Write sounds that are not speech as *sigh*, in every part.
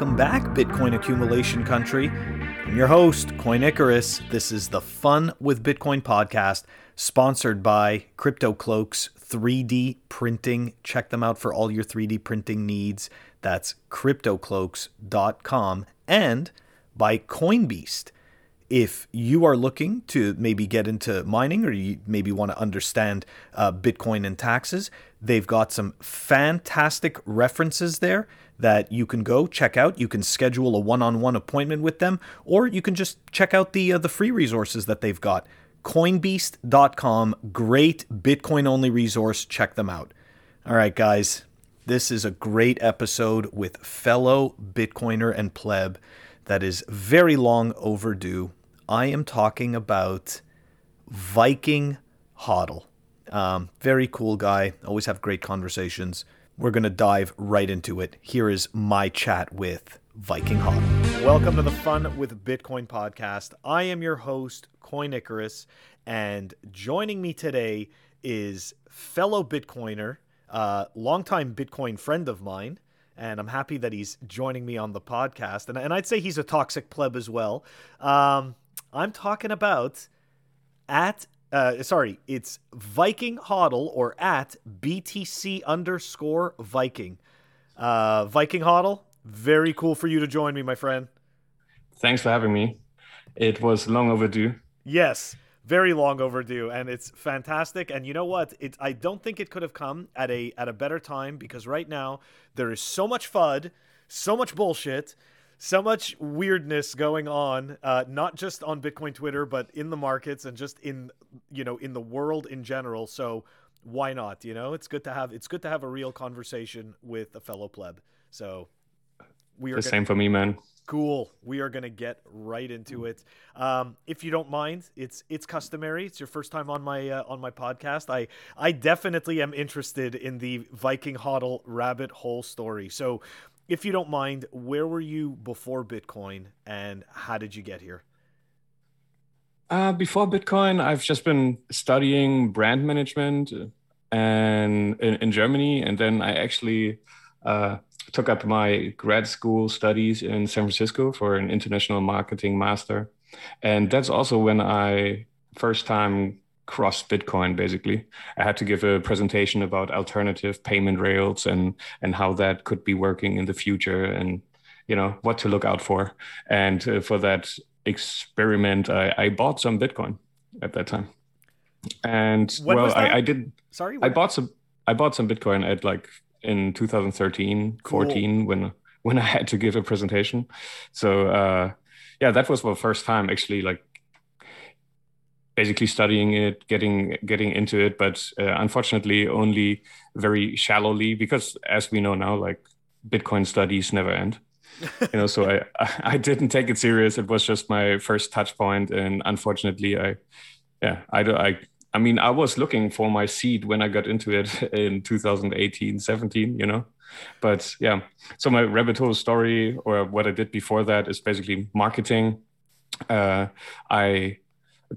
Welcome back, Bitcoin accumulation country. I'm your host, Coin Icarus. This is the Fun with Bitcoin podcast, sponsored by Crypto Cloaks 3D Printing. Check them out for all your 3D printing needs. That's cryptocloaks.com and by Coinbeast. If you are looking to maybe get into mining or you maybe want to understand uh, Bitcoin and taxes, they've got some fantastic references there that you can go check out. You can schedule a one-on-one appointment with them, or you can just check out the uh, the free resources that they've got. Coinbeast.com, great Bitcoin only resource. Check them out. All right, guys, this is a great episode with fellow Bitcoiner and pleb that is very long overdue. I am talking about Viking Hodl. Um, very cool guy. Always have great conversations. We're going to dive right into it. Here is my chat with Viking Hodl. Welcome to the Fun with Bitcoin podcast. I am your host, Coin Icarus, and joining me today is fellow Bitcoiner, uh, longtime Bitcoin friend of mine, and I'm happy that he's joining me on the podcast. And, and I'd say he's a toxic pleb as well. Um, I'm talking about at uh, sorry, it's Viking Hodl or at BTC underscore Viking. Uh, Viking Hodl, very cool for you to join me, my friend. Thanks for having me. It was long overdue. Yes, very long overdue, and it's fantastic. And you know what? It I don't think it could have come at a at a better time because right now there is so much FUD, so much bullshit so much weirdness going on, uh, not just on Bitcoin Twitter, but in the markets and just in you know in the world in general. So why not? You know, it's good to have it's good to have a real conversation with a fellow pleb. So we are the gonna, same for me, man. Cool. We are gonna get right into it. Um, if you don't mind, it's it's customary. It's your first time on my uh, on my podcast. I I definitely am interested in the Viking Hodl rabbit hole story. So if you don't mind, where were you before Bitcoin and how did you get here? Uh, before Bitcoin, I've just been studying brand management and in, in Germany, and then I actually uh, took up my grad school studies in San Francisco for an international marketing master, and that's also when I first time cross Bitcoin. Basically, I had to give a presentation about alternative payment rails and and how that could be working in the future, and you know what to look out for. And uh, for that experiment, I, I bought some Bitcoin at that time. And when well, I, I, did. Sorry, I bought some. I bought some Bitcoin at like in 2013, cool. 14 when when I had to give a presentation. So uh, yeah, that was the first time actually like basically studying it, getting getting into it, but uh, unfortunately only very shallowly because, as we know now, like Bitcoin studies never end. you know, so I *laughs* I didn't take it serious. It was just my first touch point, and unfortunately, I yeah I do I I mean I was looking for my seed when I got into it *laughs* in 2018, 17. You know. But yeah, so my rabbit hole story or what I did before that is basically marketing. Uh, I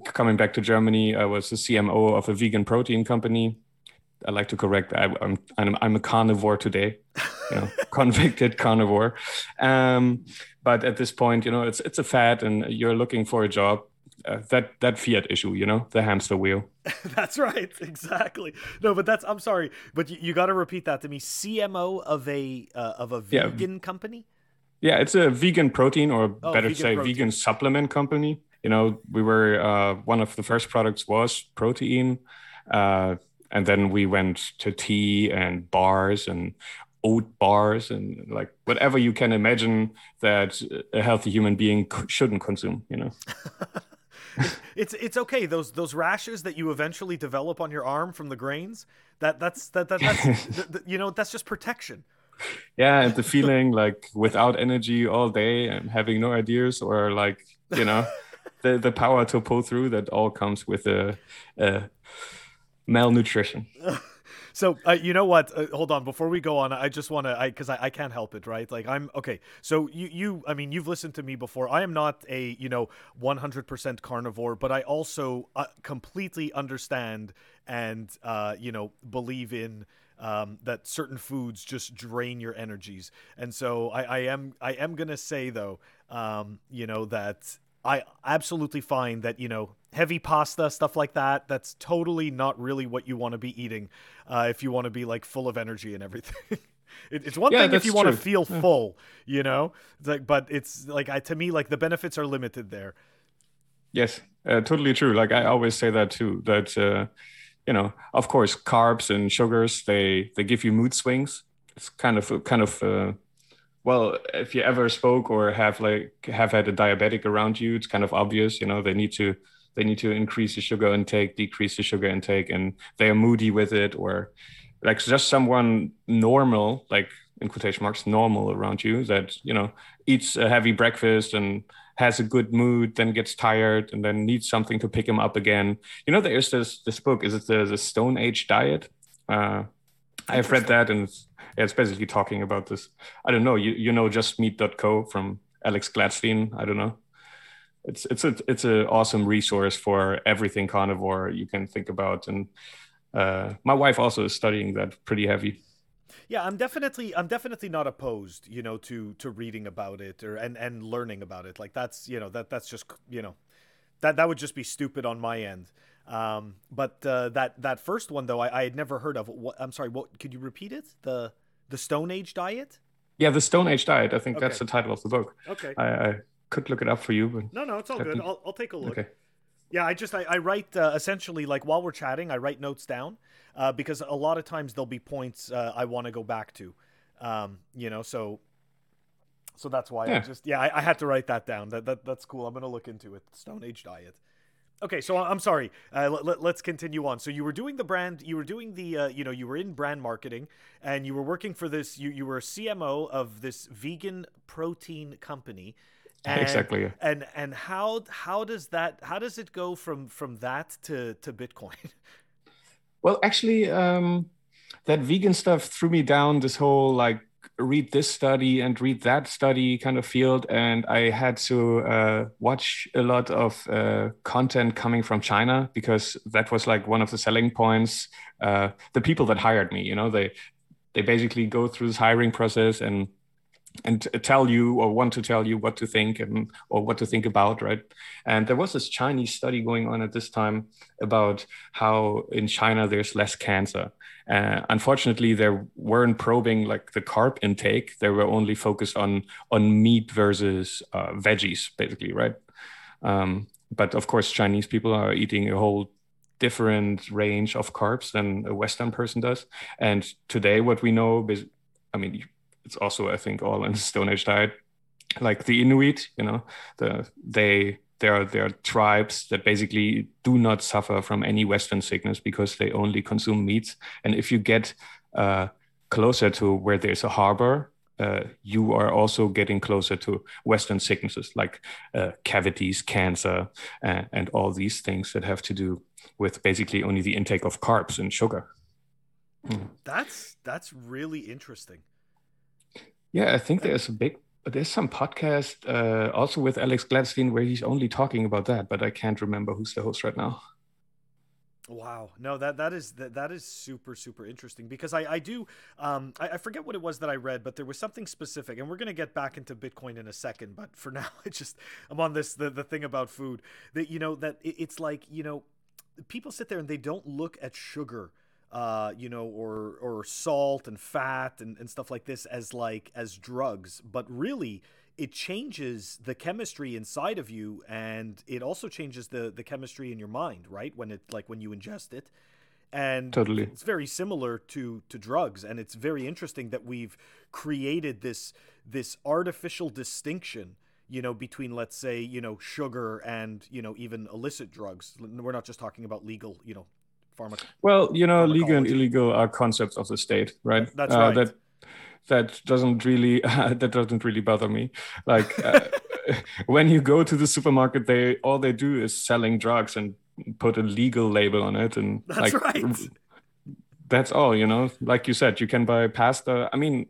coming back to Germany, I was the CMO of a vegan protein company. I like to correct. I, am I'm, I'm a carnivore today, you know, *laughs* convicted carnivore. Um, but at this point, you know, it's it's a fad, and you're looking for a job. Uh, that that fiat issue, you know, the hamster wheel. *laughs* that's right, exactly. No, but that's I'm sorry, but you, you got to repeat that to me. CMO of a uh, of a vegan yeah. company. Yeah, it's a vegan protein, or oh, better say, protein. vegan supplement company you know, we were uh, one of the first products was protein, uh, and then we went to tea and bars and oat bars and like whatever you can imagine that a healthy human being shouldn't consume. You know. *laughs* it's it's okay those those rashes that you eventually develop on your arm from the grains that that's that, that that's *laughs* you know that's just protection yeah and the *laughs* feeling like without energy all day and having no ideas or like you know the the power to pull through that all comes with a, a malnutrition. *laughs* so uh, you know what? Uh, hold on. Before we go on i just want to i because I, I can't help it right? Like i'm okay. So you you i mean you've listened to me before. I am not a you know 100% carnivore but i also uh, completely understand and uh, you know believe in um, that certain foods just drain your energies. And so I, I am I am gonna say though, um, you know that I absolutely find that you know heavy pasta stuff like that. That's totally not really what you want to be eating uh, if you want to be like full of energy and everything. *laughs* it, it's one Yeah, thing if you want to feel full, you know. It's like, but it's like I, to me, like the benefits are limited there. Yes, uh, totally true. Like I always say that too. That uh, you know, of course, carbs and sugars they they give you mood swings. It's kind of kind of uh, well, if you ever spoke or have like have had a diabetic around you, it's kind of obvious. You know, they need to they need to increase the sugar intake, decrease the sugar intake, and they are moody with it, or like just someone normal, like in quotation marks, normal around you that you know eats a heavy breakfast and has a good mood, then gets tired, and then needs something to pick him up again. You know, there is this this book. Is it the the Stone Age diet? Uh, I've read that, and it's, it's basically talking about this. I don't know. You you know, justmeat.co from Alex Gladstein. I don't know. It's it's a it's an awesome resource for everything carnivore you can think about, and uh, my wife also is studying that pretty heavy. Yeah, I'm definitely I'm definitely not opposed, you know, to to reading about it or and and learning about it. Like that's you know that that's just you know that that would just be stupid on my end. Um, but uh, that that first one though, I, I had never heard of. What I'm sorry, what could you repeat it? The the Stone Age diet? Yeah, the Stone Age diet. I think that's the title of the book. Okay. I, I could look it up for you, but No, no, it's all good. I'll I'll take a look. okay. Yeah, I just I, I write uh, essentially like while we're chatting, I write notes down uh, because a lot of times there'll be points uh, I want to go back to, um, you know. So, so that's why I just yeah I, I had to write that down. That, that that's cool. I'm gonna look into it. Stone Age diet. Okay, so I'm sorry. Uh, let, let, let's continue on. So you were doing the brand, you were doing the, uh, you know, you were in brand marketing, and you were working for this. You you were a CMO of this vegan protein company. *laughs* And, Exactly, yeah. And and how how does that how does it go from from that to to Bitcoin? *laughs* Well, actually, um, that vegan stuff threw me down this whole like read this study and read that study kind of field. And I had to uh, watch a lot of uh, content coming from China because that was like one of the selling points. Uh, the people that hired me, you know, they they basically go through this hiring process and and tell you or want to tell you what to think and or what to think about right and there was this chinese study going on at this time about how in china there's less cancer uh, unfortunately they weren't probing like the carb intake. They were only focused on on meat versus uh, veggies basically right? Um, but of course chinese people are eating a whole different range of carbs than a western person does. And today what we know bas- i mean it's also i think all in stone age diet. Like the inuit you know the they there are there are tribes that basically do not suffer from any western sickness because they only consume meats. And if you get uh, closer to where there's a harbor uh, you are also getting closer to western sicknesses like uh, cavities cancer uh, and all these things that have to do with basically only the intake of carbs and sugar. That's that's really interesting. Yeah, I think there's a big, there's some podcast uh, also with Alex Gladstein where he's only talking about that, but I can't remember who's the host right now. Wow, no that that is that, that is super super interesting because I I do um I, I forget what it was that I read but there was something specific and we're gonna get back into Bitcoin in a second but for *laughs* now I just I'm on this the the thing about food that you know that it, it's like you know people sit there and they don't look at sugar uh, you know, or or salt and fat and, and stuff like this as like as drugs, but really it changes the chemistry inside of you and it also changes the the chemistry in your mind, right? When it like when you ingest it. And Totally. it's very similar to to drugs and it's very interesting that we've created this this artificial distinction you know between let's say you know sugar and you know even illicit drugs we're not just talking about legal you know Well, you know, legal and illegal are concepts of the state, right? That's Uh, right. That that doesn't really *laughs* that doesn't really bother me. Like uh, *laughs* when you go to the supermarket, they all they do is selling drugs and put a legal label on it, and That's like right. *laughs* that's all you know like you said you can buy pasta i mean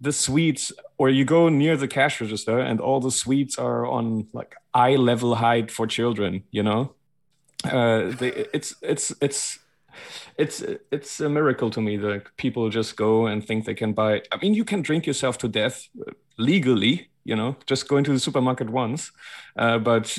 the sweets or you go near the cash register and all the sweets are on like eye level height for children you know uh they, it's it's it's it's it's a miracle to me that people just go and think they can buy. I mean, you can drink yourself to death legally, you know, just going to the supermarket once, uh, but.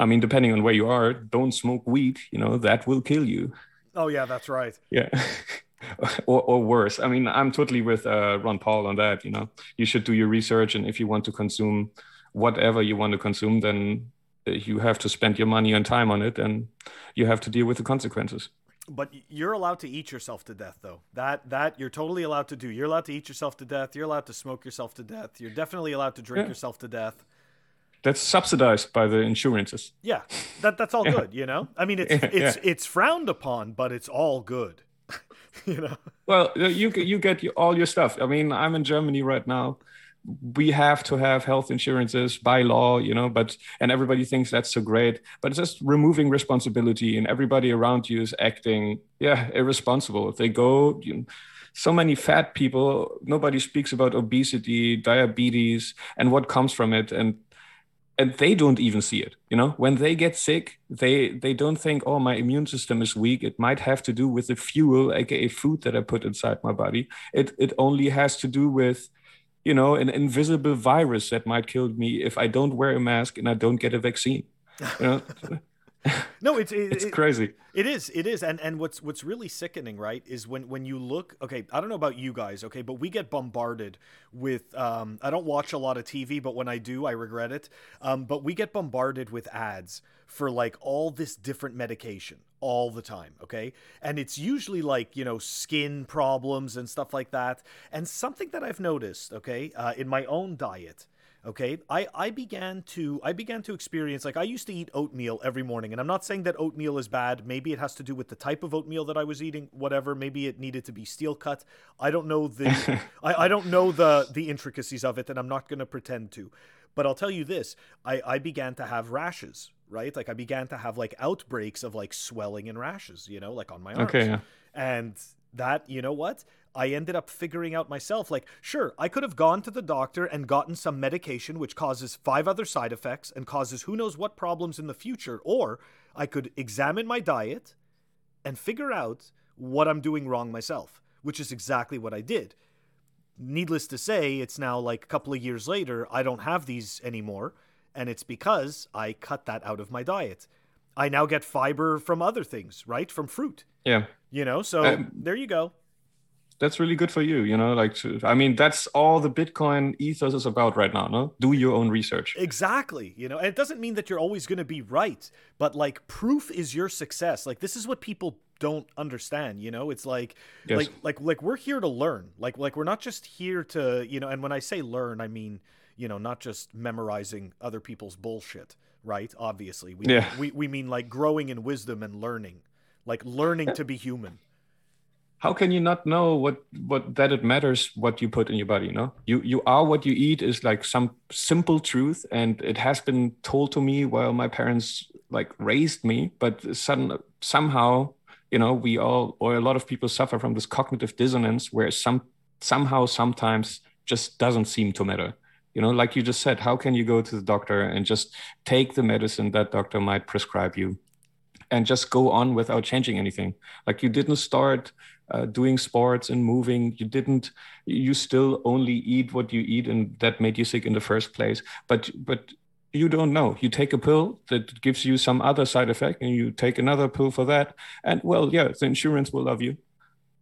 I mean, depending on where you are, don't smoke weed. You know that will kill you. Oh yeah, that's right. Yeah. *laughs* or, or worse. I mean, I'm totally with uh, Ron Paul on that. You know, you should do your research, and if you want to consume whatever you want to consume, then you have to spend your money and time on it, and you have to deal with the consequences. But you're allowed to eat yourself to death, though. That that you're totally allowed to do. You're allowed to eat yourself to death. You're allowed to smoke yourself to death. You're definitely allowed to drink yeah. yourself to death. That's subsidized by the insurances. Yeah, that that's all *laughs* yeah. good. You know, I mean, it's yeah, it's it's frowned upon, but it's all good. *laughs* you know. Well, you you get all your stuff. I mean, I'm in Germany right now we have to have health insurances by law you know but and everybody thinks that's so great but it's just removing responsibility and everybody around you is acting yeah irresponsible. If they go you know, so many fat people nobody speaks about obesity diabetes and what comes from it and and they don't even see it you know? When they get sick they they don't think oh my immune system is weak. It might have to do with the fuel aka food that i put inside my body. It it only has to do with you know, an invisible virus that might kill me if I don't wear a mask and I don't get a vaccine. You know? *laughs* no, it's it, it's crazy. It is, it is, and and what's what's really sickening, right, is when when you look. Okay, I don't know about you guys, okay, but we get bombarded with. Um, I don't watch a lot of TV, but when I do, I regret it. Um, but we get bombarded with ads for like all this different medication all the time, okay? And it's usually like, you know, skin problems and stuff like that. And something that I've noticed, okay, uh, in my own diet, okay i i began to i began to experience like i used to eat oatmeal every morning. And i'm not saying that oatmeal is bad. Maybe it has to do with the type of oatmeal that i was eating whatever. Maybe it needed to be steel cut. I don't know the *laughs* I, I don't know the the intricacies of it and i'm not going to pretend to but i'll tell you this i i began to have rashes right? Like I began to have like outbreaks of like swelling and rashes, you know, like on my arms. Okay. Yeah. And that, you know what? I ended up figuring out myself like, sure, I could have gone to the doctor and gotten some medication which causes five other side effects and causes who knows what problems in the future, or I could examine my diet and figure out what I'm doing wrong myself, which is exactly what I did. Needless to say, it's now like a couple of years later, I don't have these anymore and it's because I cut that out of my diet. I now get fiber from other things, right? From fruit. Yeah. You know, so um, there you go. That's really good for you, you know. Like, to, I mean, that's all the Bitcoin ethos is about right now. No, do your own research. Exactly, you know, and it doesn't mean that you're always going to be right, but like, proof is your success. Like, this is what people don't understand you know it's like yes. like like like we're here to learn like like we're not just here to you know and when i say learn i mean you know, not just memorizing other people's bullshit, right? Obviously, we yeah. we we mean like growing in wisdom and learning, like learning to be human. How can you not know what what that it matters what you put in your body? You know, you you are what you eat is like some simple truth, and it has been told to me while my parents like raised me, but sudden somehow you know we all or a lot of people suffer from this cognitive dissonance where some somehow sometimes just doesn't seem to matter you know like you just said how can you go to the doctor and just take the medicine that doctor might prescribe you and just go on without changing anything like you didn't start uh, doing sports and moving. You didn't you still only eat what you eat and that made you sick in the first place. But but you don't know. You take a pill that gives you some other side effect and you take another pill for that. And well yeah the insurance will love you.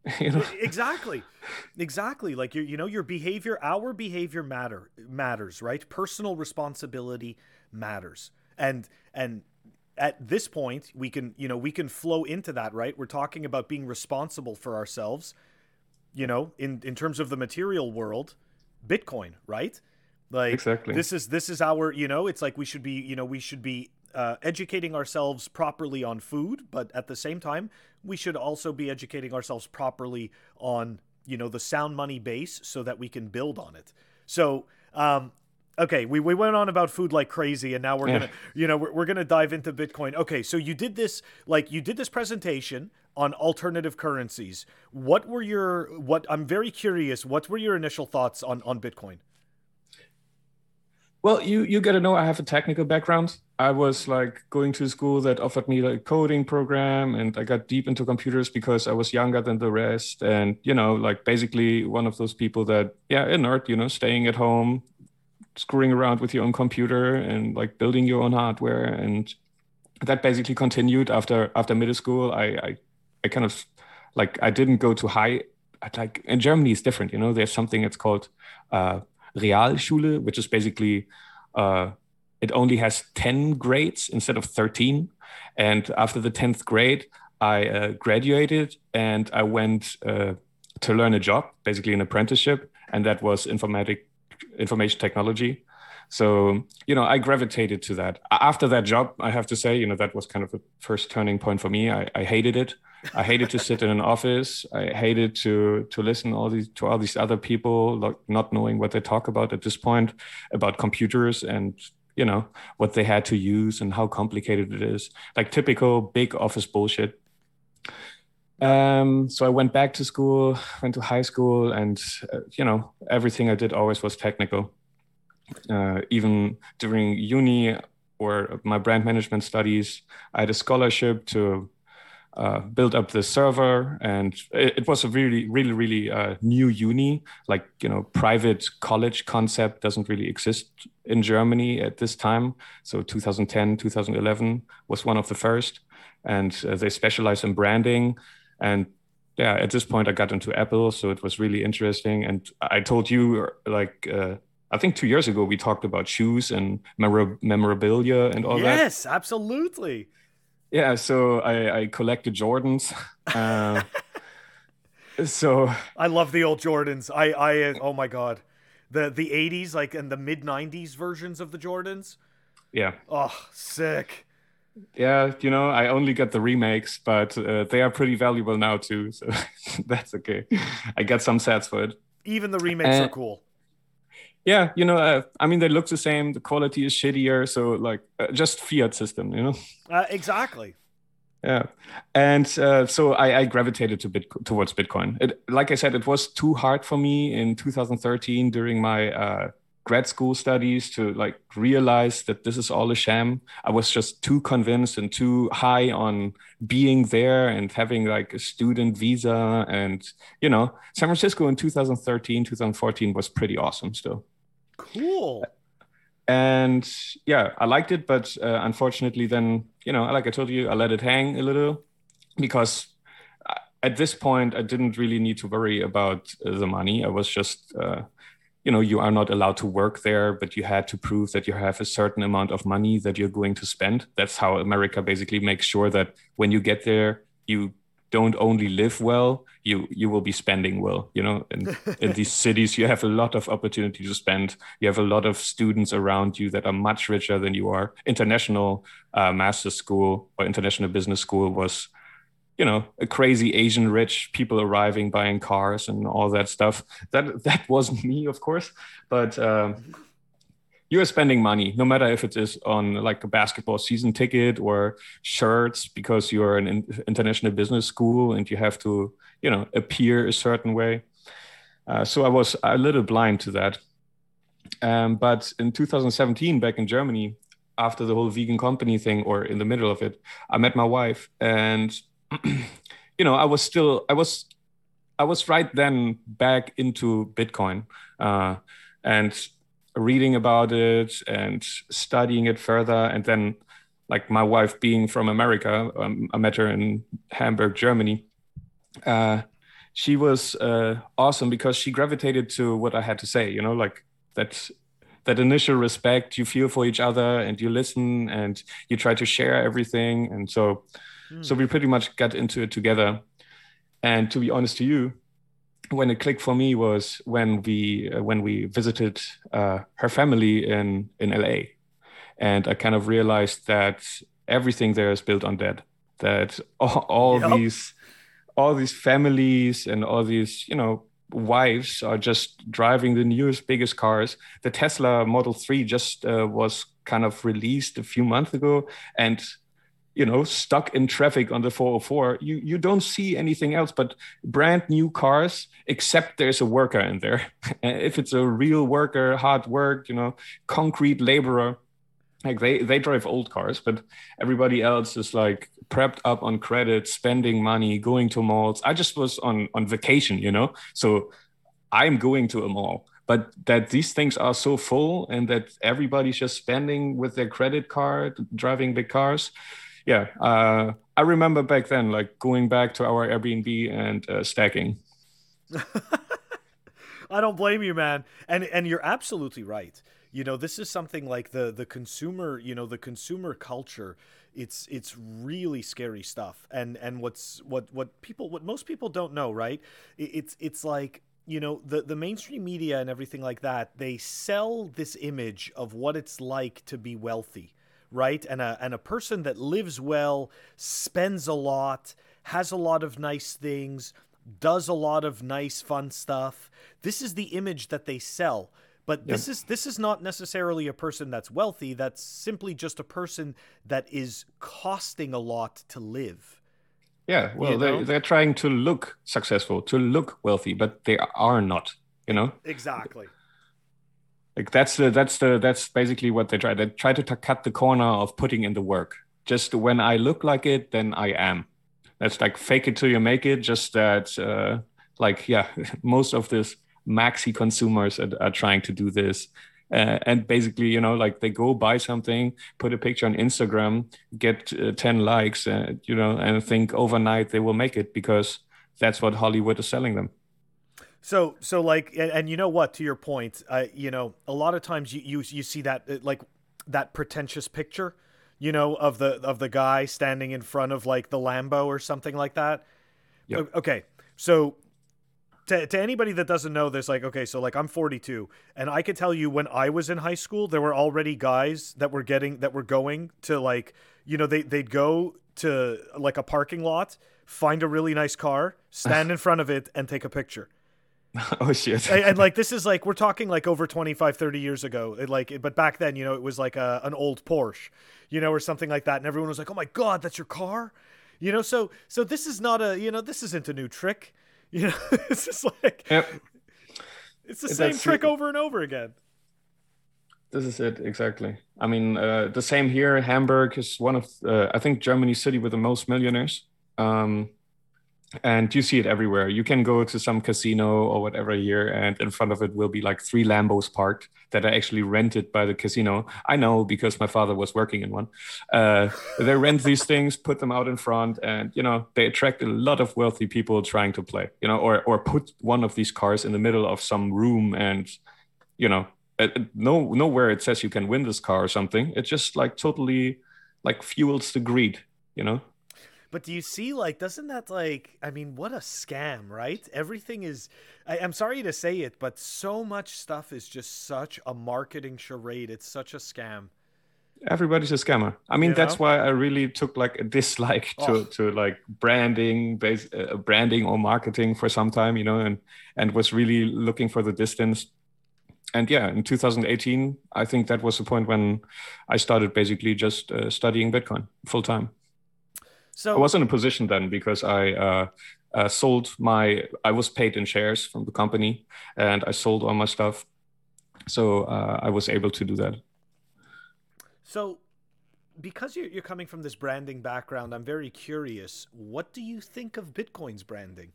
*laughs* You know? exactly. Exactly. Like you you know your behavior our behavior matter matters right? Personal responsibility matters. And and at this point we can you know we can flow into that right? We're talking about being responsible for ourselves you know in in terms of the material world bitcoin right? Like exactly. this is this is our you know it's like we should be you know we should be uh, educating ourselves properly on food, but at the same time, we should also be educating ourselves properly on you know the sound money base so that we can build on it. So um, okay we, we went on about food like crazy and now we're yeah. gonna you know we're, we're gonna dive into bitcoin okay so you did this like you did this presentation on alternative currencies what were your what i'm very curious what were your initial thoughts on on bitcoin well you you got to know i have a technical background I was like going to school that offered me like coding program and I got deep into computers because I was younger than the rest. And, you know, like basically one of those people that, yeah, a nerd, you know, staying at home, screwing around with your own computer and like building your own hardware. And that basically continued after after middle school. I I, I kind of like I didn't go to high like in Germany it's different, you know, there's something that's called uh Realschule, which is basically uh it only has 10 grades instead of 13. And after the 10th grade, I uh, graduated and I went uh, to learn a job, basically an apprenticeship, and that was informatic information technology. So, you know, I gravitated to that. After that job, I have to say, you know, that was kind of a first turning point for me. I, I hated it. I hated to sit in an office. I hated to to listen all these to all these other people, like not knowing what they talk about at this point about computers and you know what they had to use and how complicated it is like typical big office bullshit um, so i went back to school went to high school and uh, you know everything i did always was technical. Uh, even during uni or my brand management studies i had a scholarship to uh, build up the server and it, it, was a really really really uh, new uni. Like you know private college concept doesn't really exist in germany at this time. So 2010 2011 was one of the first and uh, they specialize in branding and yeah at this point i got into apple so it was really interesting and i told you like uh, I think two years ago we talked about shoes and memorabilia and all yes, that. Yes, absolutely. Yeah, so I, I collected Jordans. *laughs* Uh, so I love the old Jordans. I I oh my god, the the '80s like and the mid '90s versions of the Jordans. Yeah. Oh, sick. Yeah, you know, I only got the remakes, but uh, they are pretty valuable now too, *laughs* so that's okay. I got some sets for it. Even the remakes are cool yeah you know uh, i mean they look the same the quality is shittier so like uh, just fiat system you know uh, exactly yeah and uh, so I, I, gravitated to bit towards bitcoin it, like i said it was too hard for me in 2013 during my uh, grad school studies to like realize that this is all a sham i was just too convinced and too high on being there and having like a student visa and you know san francisco in 2013 2014 was pretty awesome still Cool. And yeah, I liked it, but uh, unfortunately, then you know, like I told you, I let it hang a little because at this point I didn't really need to worry about uh, the money. I was just, uh, you know, you are not allowed to work there, but you had to prove that you have a certain amount of money that you're going to spend. That's how America basically makes sure that when you get there, you don't only live well you you will be spending well you know? In, in *laughs* these cities you have a lot of opportunity to spend. You have a lot of students around you that are much richer than you are. International uh, master school or international business school was you know a crazy asian rich people arriving buying cars and all that stuff that *laughs* that wasn't me of course but um, you're spending money, no matter if it is on like a basketball season ticket or shirts, because you're an international business school and you have to, you know, appear a certain way. Uh, so I was a little blind to that. Um, but in 2017, back in Germany, after the whole vegan company thing, or in the middle of it, I met my wife, and *clears throat* you know, I was still, I was, I was right then back into Bitcoin, uh, and reading about it and studying it further. And then like my wife being from america um, i met her in hamburg germany. Uh, she was uh, awesome because she gravitated to what i had to say you know like that that initial respect you feel for each other and you listen and you try to share everything. And so mm. so we pretty much got into it together and to be honest to you when it clicked for me was when we uh, when we visited uh, her family in in LA, and I kind of realized that everything there is built on debt. That all, all yep. these all these families and all these you know wives are just driving the newest biggest cars the tesla model 3 just uh, was kind of released a few months ago and you know stuck in traffic on the 404 you you don't see anything else but brand new cars except there's a worker in there. *laughs* If it's a real worker hard work you know concrete laborer like they they drive old cars but everybody else is like prepped up on credit spending money going to malls. I just was on on vacation you know? So i'm going to a mall but that these things are so full and that everybody's just spending with their credit card driving big cars yeah uh, i remember back then like going back to our airbnb and uh, stacking. *laughs* I don't blame you man. And and you're absolutely right. You know this is something like the the consumer you know the consumer culture it's it's really scary stuff. And and what's what what people what most people don't know right? It's it's like you know the the mainstream media and everything like that they sell this image of what it's like to be wealthy right and a and a person that lives well spends a lot has a lot of nice things does a lot of nice fun stuff this is the image that they sell but this is this is not necessarily a person that's wealthy. That's simply just a person that is costing a lot to live. Yeah, well, you know? they they're trying to look successful, to look wealthy, but they are not. You know exactly. Like that's the that's the that's basically what they try. They try to cut the corner of putting in the work. Just when I look like it, then I am. That's like fake it till you make it. Just that, uh, like yeah, *laughs* most of this maxi consumers are, are trying to do this. Uh, and basically, you know, like they go buy something, put a picture on Instagram, get uh, 10 likes, uh, you know, and think overnight they will make it because that's what Hollywood is selling them. So, so like, and, and you know what? To your point, uh, you know, a lot of times you you, you see that uh, like that pretentious picture, you know, of the of the guy standing in front of like the Lambo or something like that. Yep. Okay, so to, to anybody that doesn't know this, like, okay, so like I'm 42, and I could tell you when I was in high school, there were already guys that were getting that were going to like, you know, they they'd go to like a parking lot, find a really nice car, stand *laughs* in front of it, and take a picture. *laughs* oh shit! and, and, like this is like we're talking like over 25, 30 years ago. It, like, but back then, you know, it was like a, an old Porsche, you know, or something like that, and everyone was like, "Oh my god, that's your car." You know, so so this is not a you know this isn't a new trick *laughs* You know, *laughs* it's just like yep. it's the same trick it. over and over again. This is it exactly. I mean, uh, the same here. Hamburg is one of, uh, I think, Germany's city with the most millionaires. Um, and you see it everywhere. You can go to some casino or whatever here, and in front of it will be like three Lambos parked that are actually rented by the casino. I know because my father was working in one. Uh, they rent these things, put them out in front, and you know they attract a lot of wealthy people trying to play. You know, or or put one of these cars in the middle of some room, and you know, no nowhere it says you can win this car or something. It just like totally like fuels the greed. You know. But do you see, like, doesn't that, like, I mean, what a scam, right? Everything is, I, am sorry to say it, but so much stuff is just such a marketing charade. It's such a scam. Everybody's a scammer. I mean, you that's know? why I really took like a dislike to, oh. to like branding, base, uh, branding or marketing for some time, you know, and and was really looking for the distance. And yeah, in 2018, I think that was the point when I started basically just uh, studying Bitcoin full time. So I was in a position then because I uh, uh, sold my. I was paid in shares from the company, and I sold all my stuff, so uh, I was able to do that. So, because you're, you're coming from this branding background, I'm very curious. What do you think of Bitcoin's branding?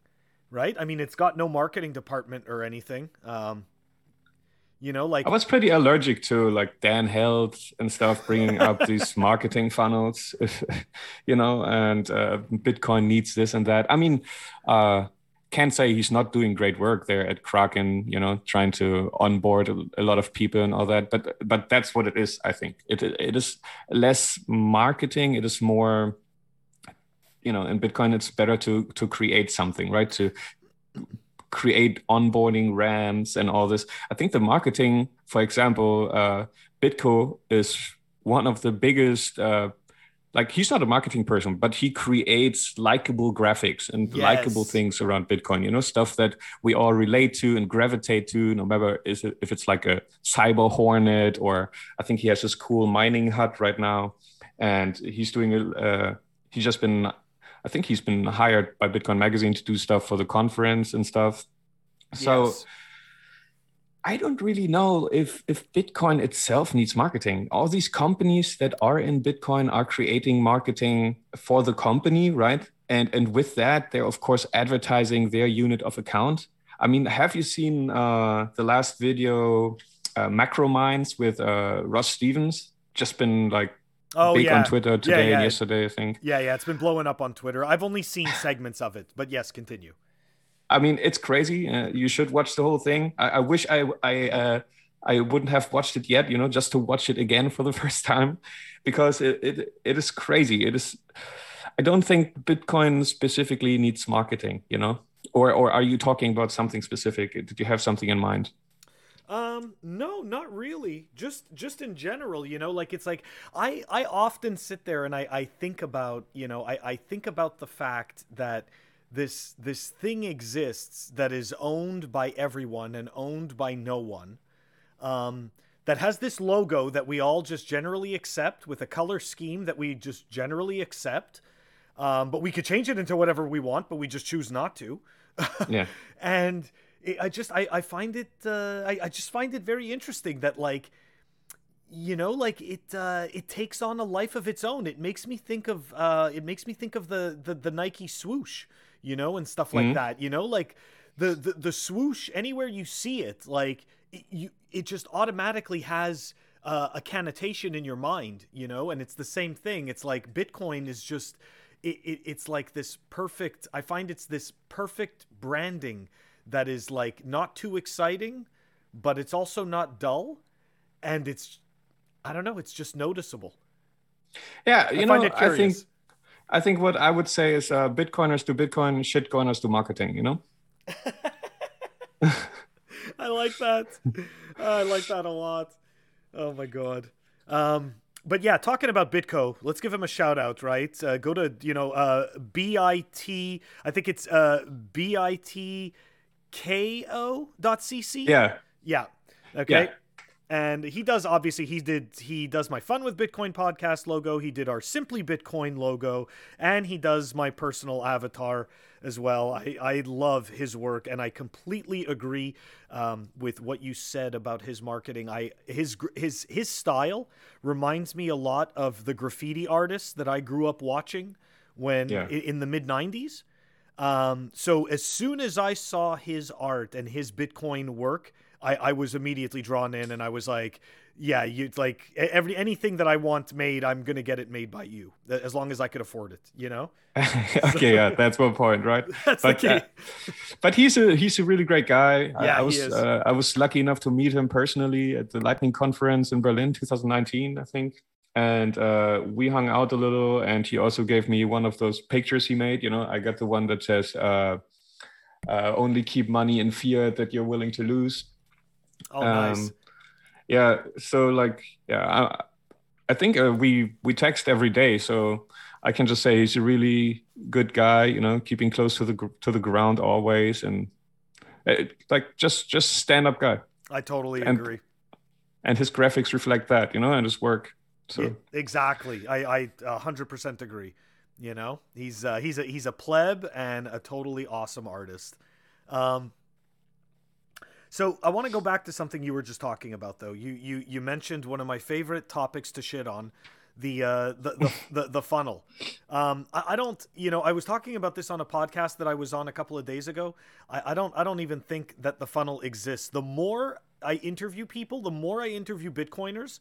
Right? I mean, it's got no marketing department or anything. Um, you know, like I was pretty allergic to like Dan Held and stuff bringing up *laughs* these marketing funnels, you know, and uh, Bitcoin needs this and that. I mean, uh, can't say he's not doing great work there at Kraken, you know, trying to onboard a, a, lot of people and all that. But but that's what it is. I think it it is less marketing. It is more, you know, in Bitcoin, it's better to to create something, right? To create onboarding ramps and all this. I think the marketing, for example, uh, Bitko is one of the biggest. Uh, like he's not a marketing person, but he creates likable graphics and yes. likable things around Bitcoin. You know, stuff that we all relate to and gravitate to, no matter is it, if it's like a cyber hornet or I think he has this cool mining hut right now, and he's doing a. Uh, he's just been I think he's been hired by Bitcoin Magazine to do stuff for the conference and stuff. So yes. I don't really know if if Bitcoin itself needs marketing. All these companies that are in Bitcoin are creating marketing for the company, right? And and with that, they're of course advertising their unit of account. I mean, have you seen uh, the last video, uh, Macro Minds with uh, Ross Stevens? Just been like oh, big yeah. on Twitter today yeah, yeah. and yesterday, I think. Yeah, yeah, it's been blowing up on Twitter. I've only seen segments of it, but yes, continue. I mean, it's crazy. Uh, you should watch the whole thing. I, I wish I I uh, I wouldn't have watched it yet. You know, just to watch it again for the *laughs* first time, because it it, it is crazy. It is. I don't think Bitcoin specifically needs marketing. You know, or or are you talking about something specific? Did you have something in mind? Um, no, not really. Just just in general, you know, like it's like I I often sit there and I I think about you know I I think about the fact that this this thing exists that is owned by everyone and owned by no one um, that has this logo that we all just generally accept with a color scheme that we just generally accept. Um, but we could change it into whatever we want but we just choose not to. *laughs* Yeah. And it, i just I, I find it uh, I, I just find it very interesting that like you know like it uh it takes on a life of its own it makes me think of uh it makes me think of the the, the nike swoosh you know, and stuff like mm-hmm. that. You know, like the, the the swoosh anywhere you see it, like it, you it just automatically has uh, a connotation in your mind, you know, and it's the same thing. It's like Bitcoin is just it, it it's like this perfect. I find it's this perfect branding that is like not too exciting, but it's also not dull, and it's I don't know, it's just noticeable. Yeah, you I know, I think I think what I would say is uh, Bitcoiners do Bitcoin, shitcoiners do marketing. You know. *laughs* *laughs* I like that. I like that a lot. Oh my god. Um, but yeah, talking about Bitko, let's give him a shout out, right? Uh, go to you know uh, bit. I think it's uh, bitko dot cc. Yeah. Yeah. Okay. Yeah and he does obviously he did he does my fun with bitcoin podcast logo he did our simply bitcoin logo and he does my personal avatar as well i, I love his work and i completely agree um, with what you said about his marketing i his his his style reminds me a lot of the graffiti artists that i grew up watching when yeah. in, in the mid 90s um, so as soon as i saw his art and his bitcoin work I, I was immediately drawn in and I was like, yeah, you like every anything that I want made, I'm gonna get it made by you as long as I could afford it. You know. *laughs* okay, yeah, that's one point, right? *laughs* that's but, the key. Uh, but he's a he's a really great guy. Yeah, I, I was uh, I was lucky enough to meet him personally at the Lightning conference in Berlin, 2019, I think. And uh, we hung out a little, and he also gave me one of those pictures he made. You know, I got the one that says, uh, uh, "Only keep money in fiat that you're willing to lose." Oh, nice. Um, yeah. So like, yeah, I, I think uh, we we text every day, so I can just say he's a really good guy. You know, keeping close to the to the ground always, and it, uh, like just just stand up guy. I totally and, agree. And his graphics reflect that, you know, and his work. So yeah, exactly, I I hundred percent agree. You know, he's uh, he's a he's a pleb and a totally awesome artist. Um, so I want to go back to something you were just talking about, though. You you you mentioned one of my favorite topics to shit on, the uh, the, the, *laughs* the the funnel. Um, I, I, don't, you know, I was talking about this on a podcast that I was on a couple of days ago. I, I don't I don't even think that the funnel exists. The more I interview people, the more I interview Bitcoiners,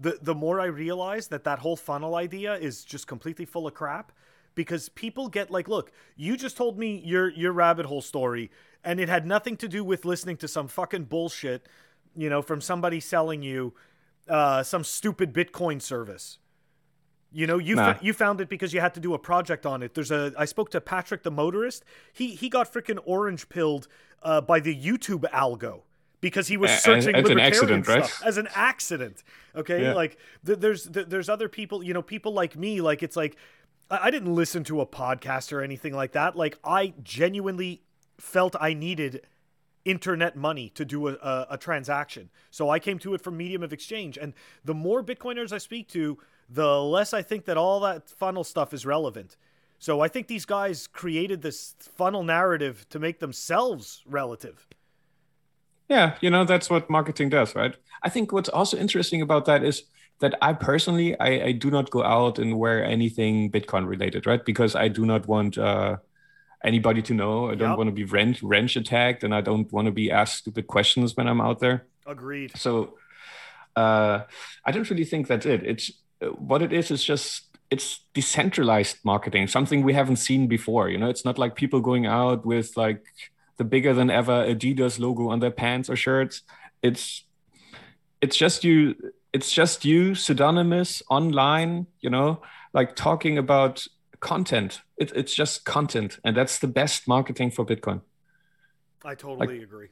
the the more I realize that that whole funnel idea is just completely full of crap. Because people get like, look, you just told me your your rabbit hole story and it had nothing to do with listening to some fucking bullshit, you know, from somebody selling you uh, some stupid Bitcoin service. You know, you nah. you found it because you had to do a project on it. There's a I spoke to Patrick the motorist. He he got freaking orange pilled uh, by the YouTube algo because he was searching as, as libertarian accident, stuff right? as an accident. Okay, yeah. like th- there's th- there's other people, you know, people like me. Like it's like I-, I didn't listen to a podcast or anything like that. Like I genuinely felt I needed internet money to do a, a, a, transaction. So I came to it from medium of exchange. And the more Bitcoiners I speak to, the less I think that all that funnel stuff is relevant. So I think these guys created this funnel narrative to make themselves relative. Yeah, you know, that's what marketing does, right? I think what's also interesting about that is that I personally, I, I do not go out and wear anything Bitcoin related, right? Because I do not want uh, anybody to know. I don't yep. want to be wrench, wrench attacked, and I don't want to be asked stupid questions when I'm out there. Agreed. So uh, I don't really think that's it. It's what it is is just it's decentralized marketing, something we haven't seen before. You know, it's not like people going out with like the bigger than ever Adidas logo on their pants or shirts. It's it's just you it's just you pseudonymous online, you know, like talking about content. It, it's just content, and that's the best marketing for Bitcoin. I totally like, agree.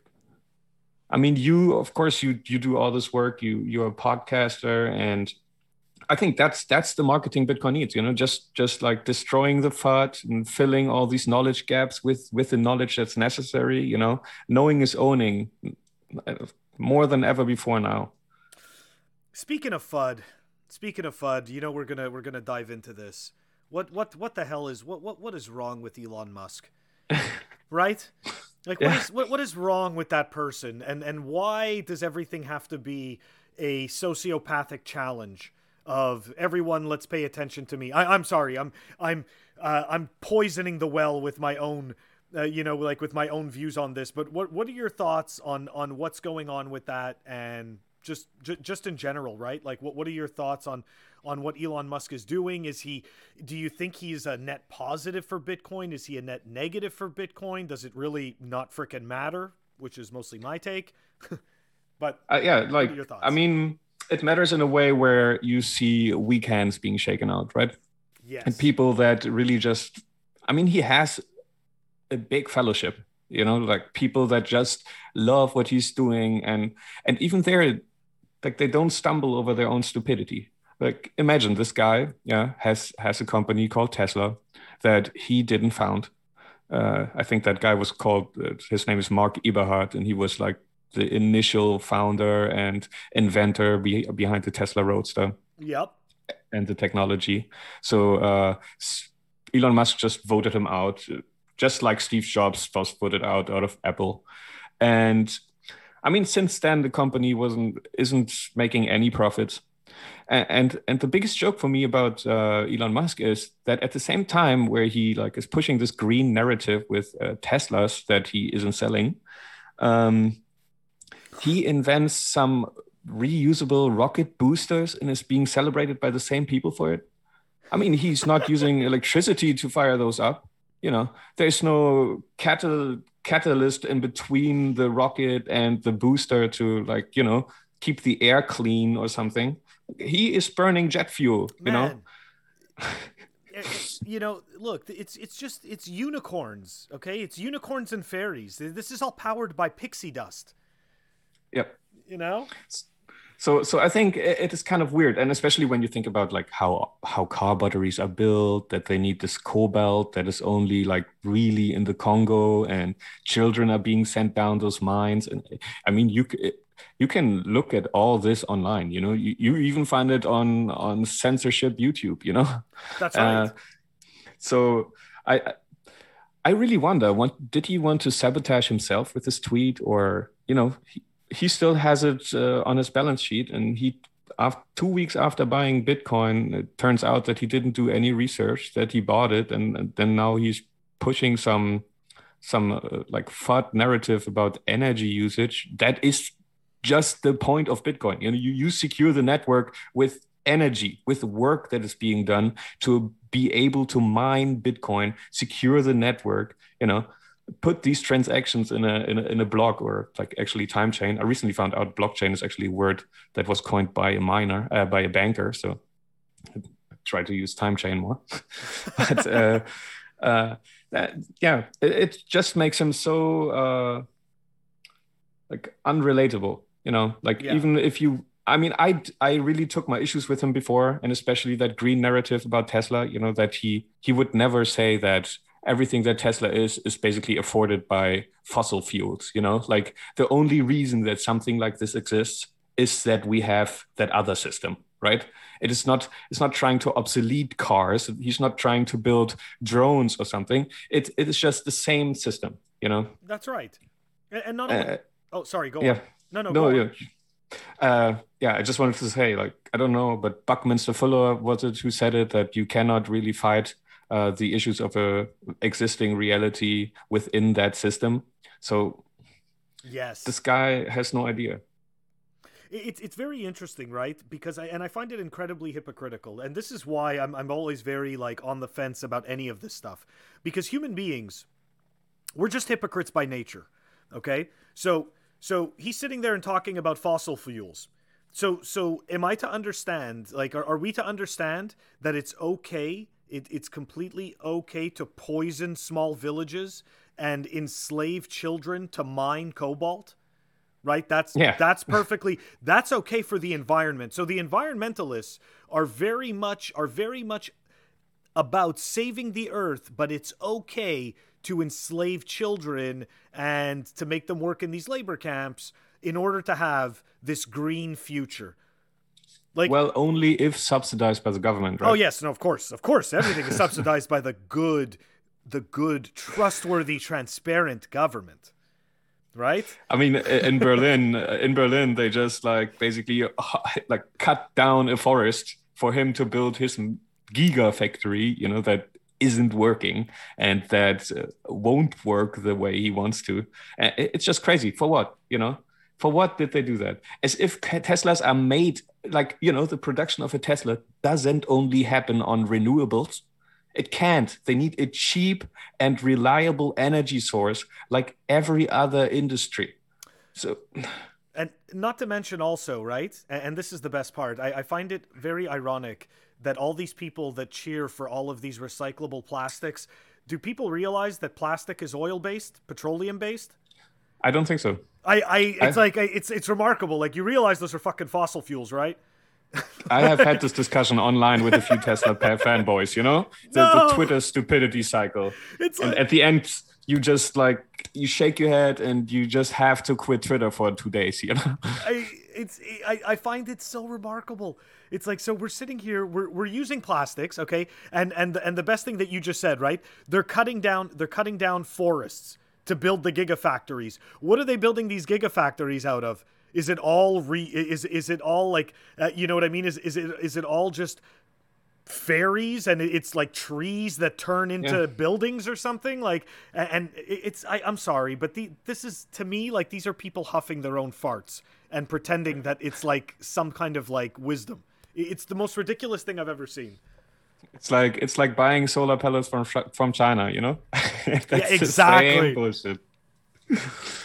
I mean, you of course you you do all this work. You you're a podcaster, and I think that's that's the marketing Bitcoin needs. You know, just just like destroying the FUD and filling all these knowledge gaps with with the knowledge that's necessary. You know, knowing is owning uh, more than ever before now. Speaking of FUD, speaking of FUD, you know we're gonna we're gonna dive into this. What what what the hell is what what what is wrong with Elon Musk? *laughs* right? Like yeah. what is what, what is wrong with that person and and why does everything have to be a sociopathic challenge of everyone let's pay attention to me. I, I'm sorry. I'm I'm uh, I'm poisoning the well with my own uh, you know like with my own views on this but what what are your thoughts on on what's going on with that and just just in general, right? Like, what what are your thoughts on on what Elon Musk is doing? Is he? Do you think he's a net positive for Bitcoin? Is he a net negative for Bitcoin? Does it really not freaking matter? Which is mostly my take. *laughs* but uh, yeah, like your thoughts? I mean, it matters in a way where you see weak hands being shaken out, right? Yes. And people that really just, I mean, he has a big fellowship you know like people that just love what he's doing and and even there like they don't stumble over their own stupidity like imagine this guy yeah has has a company called tesla that he didn't found uh, i think that guy was called uh, his name is mark eberhard and he was like the initial founder and inventor be, behind the tesla roadster. Yep. And the technology. So uh, elon musk just voted him out just like steve jobs was voted out out of apple. And I mean, since then the company wasn't isn't making any profits. And, and and, the biggest joke for me about uh, Elon Musk is that at the same time where he like is pushing this green narrative with uh, Teslas that he isn't selling, um, he invents some reusable rocket boosters and is being celebrated by the same people for it. I mean, he's not using *laughs* electricity to fire those up. You know, there's no catal catalyst in between the rocket and the booster to like you know keep the air clean or something. He is burning jet fuel you know? Eh, eh, you know look it's it's just it's unicorns okay? It's unicorns and fairies. This is all powered by pixie dust yep. You know? So so i think it is kind of weird and especially when you think about like how how car batteries are built that they need this cobalt that is only like really in the congo and children are being sent down those mines and i mean you you can look at all this online you know? You, you even find it on on censorship youtube you know? That's right. uh, so i i really wonder what did he want to sabotage himself with this tweet or you know he, he still has it uh, on his balance sheet and he after two weeks after buying bitcoin it turns out that he didn't do any research that he bought it and, and then now he's pushing some some uh, like FUD narrative about energy usage that is just the point of bitcoin. You know you, you secure the network with energy with work that is being done to be able to mine bitcoin secure the network you know put these transactions in a, in a in a block or like actually time chain. I recently found out blockchain is actually a word that was coined by a miner uh, by a banker. So I try to use time chain more. *laughs* but uh, uh, that, yeah, it, it, just makes him so uh, like unrelatable. You know, like yeah. even if you I mean, I I really took my issues with him before, and especially that green narrative about Tesla. You know that he he would never say that everything that Tesla is is basically afforded by fossil fuels. You know, like the only reason that something like this exists is that we have that other system, right? It is not it's not trying to obsolete cars. He's not trying to build drones or something. It it is just the same system, you know. That's right. And not only, uh, Oh, sorry. Go Yeah. on. No, no, No, yeah. Uh, yeah, I just wanted to say, like, I don't know, but Buckminster Fuller was it who said it that you cannot really fight uh, the issues of a existing reality within that system. So Yes. this guy has no idea. it's it's very interesting, right? Because I and I find it incredibly hypocritical, and this is why I'm I'm always very like on the fence about any of this stuff, because human beings, we're just hypocrites by nature. Okay, so so he's sitting there and talking about fossil fuels. So so am I to understand? Like, are, are we to understand that it's okay? It, it's completely okay to poison small villages and enslave children to mine cobalt right? That's Yeah. *laughs* that's perfectly that's okay for the environment. So the environmentalists are very much are very much about saving the earth but it's okay to enslave children and to make them work in these labor camps in order to have this green future like Well, only if subsidized by the government, right? Oh yes, no, of course, of course, everything is subsidized by the good, the good, trustworthy, transparent government, right? I mean, in Berlin, uh, in Berlin, they just like basically uh, *laughs* like cut down a forest for him to build his giga factory. You know that isn't working and that uh, won't work the way he wants to. It's just crazy. For what? You know, for what did they do that? As if Teslas are made like you know the production of a Tesla doesn't only happen on renewables. It can't. They need a cheap and reliable energy source like every other industry. So, *sighs* And not to mention also, right? And, this is the best part. I, I find it very ironic that all these people that cheer for all of these recyclable plastics, do people realize that plastic is oil based, petroleum based? I don't think so. I, I, it's I- like it's it's remarkable. Like you realize those are fucking fossil fuels, right? *laughs* I have had this discussion online with a few Tesla fanboys, you know? The, No. the Twitter stupidity cycle. It's And like, at the end, you just like, you shake your head and you just have to quit Twitter for two days, you know? *laughs* I it's I, I find it so remarkable. It's like so we're sitting here we're, we're using plastics, okay? And and and the best thing that you just said, right? They're cutting down they're cutting down forests to build the gigafactories. What are they building these gigafactories out of? Is it all re is is it all like uh, you know what I mean? Is is it is it all just fairies and it's like trees that turn into Yeah. buildings or something like and it's I, i'm sorry but the, this is to me like these are people huffing their own farts and pretending that it's like some kind of like wisdom it's the most ridiculous thing i've ever seen It's like, it's like buying solar pellets from, from China, you know? *laughs* Same exactly.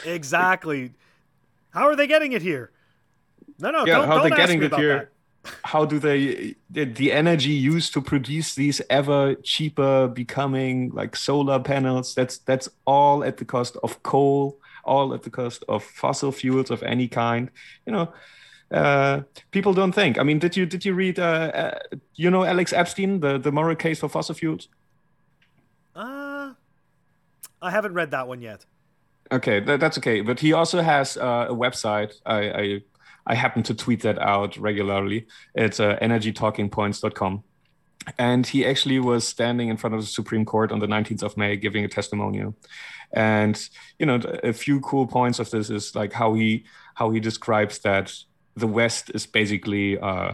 exactly how are they getting it here no no Yeah, don't, how don't they getting it here? that. how do they the, the energy used to produce these ever cheaper becoming like solar panels that's that's all at the cost of coal all at the cost of fossil fuels of any kind you know uh, people don't think i mean did you did you read uh, uh, you know alex epstein the the moral case for fossil fuels uh i haven't read that one yet Okay, that, that's okay. But he also has uh, a website. I, I I happen to tweet that out regularly. It's uh, energytalkingpoints.com. And he actually was standing in front of the Supreme Court on the 19th of May giving a testimonial. And you know, a few cool points of this is like how he how he describes that the West is basically uh,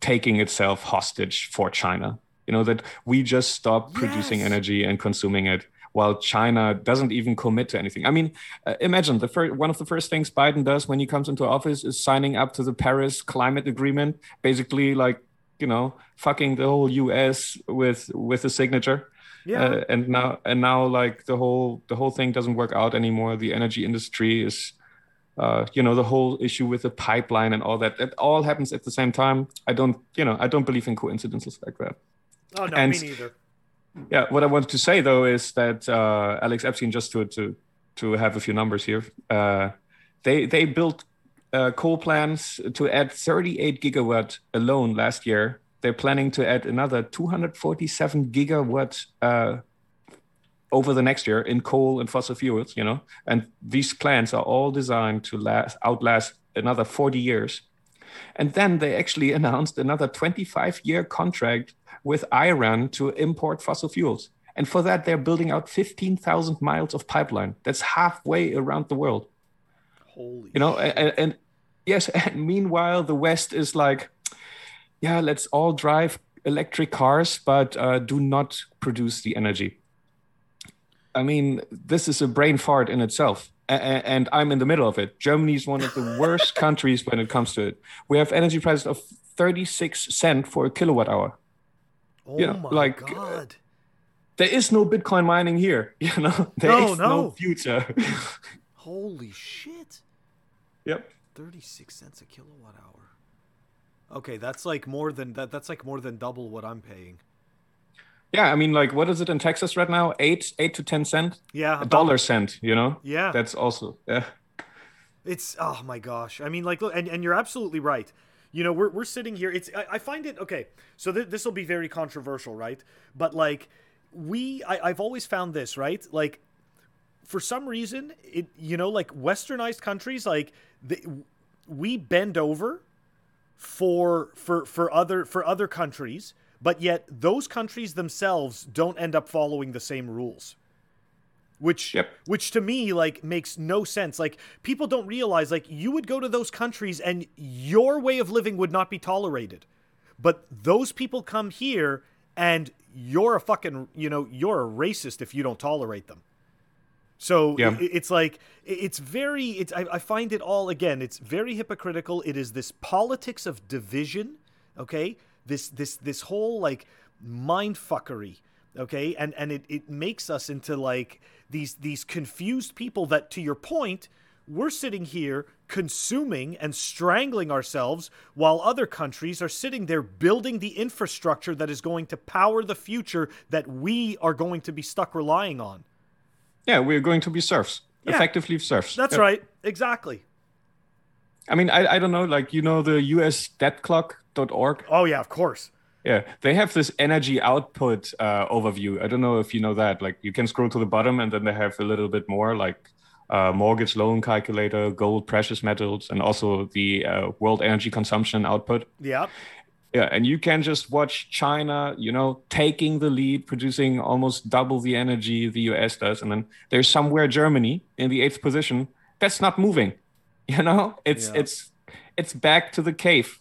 taking itself hostage for China. You know that we just stop producing Yes. energy and consuming it while China doesn't even commit to anything. I mean, uh, imagine the first one of the first things Biden does when he comes into office is signing up to the Paris Climate Agreement, basically like you know fucking the whole U.S. with with a signature. yeah Uh, and now and now like the whole the whole thing doesn't work out anymore. The energy industry is. Uh, you know the whole issue with the pipeline and all that that all happens at the same time. I don't you know i don't believe in coincidences like that. Oh no and- me neither. Yeah, what I wanted to say though is that uh, Alex Epstein, just to to to have a few numbers here, uh, they they built uh, coal plants to add 38 gigawatt alone last year. They're planning to add another 247 gigawatt uh, over the next year in coal and fossil fuels. You know, and these plants are all designed to last outlast another 40 years. And then they actually *laughs* announced another 25 year contract with Iran to import fossil fuels. And for that, they're building out 15,000 miles of pipeline. That's halfway around the world. Holy you know and, and yes *laughs* and meanwhile the west is like yeah let's all drive electric cars but uh, do not produce the energy i mean this is a brain fart in itself a- and i'm in the middle of it germany is one of the worst *laughs* countries when it comes to it we have energy prices of 36 cent for a kilowatt hour oh you know, my like, uh, god. there is no bitcoin mining here *laughs* you know there No, is no. future *laughs* Holy shit. yep 36 cents a kilowatt hour. Okay, that's like more than that that's like more than double what I'm paying. Yeah, I mean, like, what is it in Texas right now? Eight, eight to ten cent, Yeah. a dollar cent. You know, Yeah. that's also yeah, It's oh my gosh. I mean, like, look, and, and you're absolutely right. You know, we're we're sitting here. It's I, I find it okay. So th- this will be very controversial, right? But like, we I, I've always found this right. Like, for some reason, it you know, like westernized countries, like the, we bend over for for for other for other countries, but yet those countries themselves don't end up following the same rules. Which Yep. which to me like makes no sense. Like people don't realize like you would go to those countries and your way of living would not be tolerated. But those people come here and you're a fucking you know you're a racist if you don't tolerate them. So Yeah. i- it's like it's very it's I, I find it all again it's very hypocritical. It is this politics of division okay this this this whole like mind fuckery okay and and it, it makes us into like these these confused people that to your point we're sitting here consuming and strangling ourselves while other countries are sitting there building the infrastructure that is going to power the future that we are going to be stuck relying on yeah. We're going to be serfs, Yeah. effectively serfs. that's right exactly I mean, I, I don't know, like you know, the U.S. oh yeah of course Yeah, they have this energy output uh, overview. I don't know if you know that. Like, you can scroll to the bottom, and then they have a little bit more, like uh, mortgage loan calculator, gold, precious metals, and also the uh, world energy consumption output. yeah Yeah, and you can just watch China, you know, taking the lead, producing almost double the energy the US does. And then there's somewhere Germany in the eighth position that's not moving. *laughs* You know, it's Yeah. it's it's back to the cave.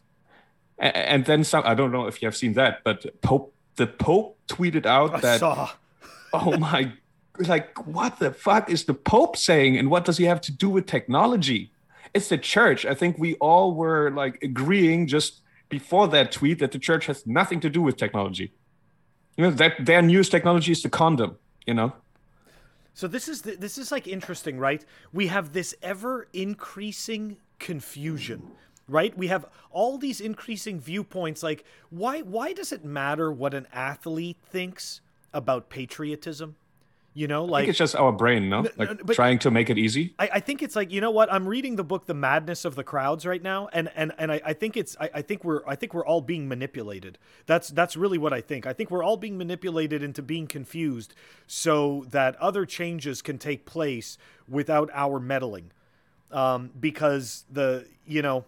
And then some I don't know if you have seen that, but Pope the Pope tweeted out i that saw. *laughs* oh my like what the fuck is the pope saying and what does he have to do with technology? It's the church. I think we all were like agreeing just before that tweet that the church has nothing to do with technology. You know that their newest technology is the condom you know? So this is the, this is like interesting, right? We have this ever increasing confusion, right? We have all these increasing viewpoints like why why does it matter what an athlete thinks about patriotism? You know, i like think it's just our brain no? Like no, trying to make it easy? I, I think it's like you know what? I'm reading the book The Madness of the Crowds right now and and and I, I think it's I, I think we're I think we're all being manipulated. That's that's really what I think. I think we're all being manipulated into being confused so that other changes can take place without our meddling. Um, because the you know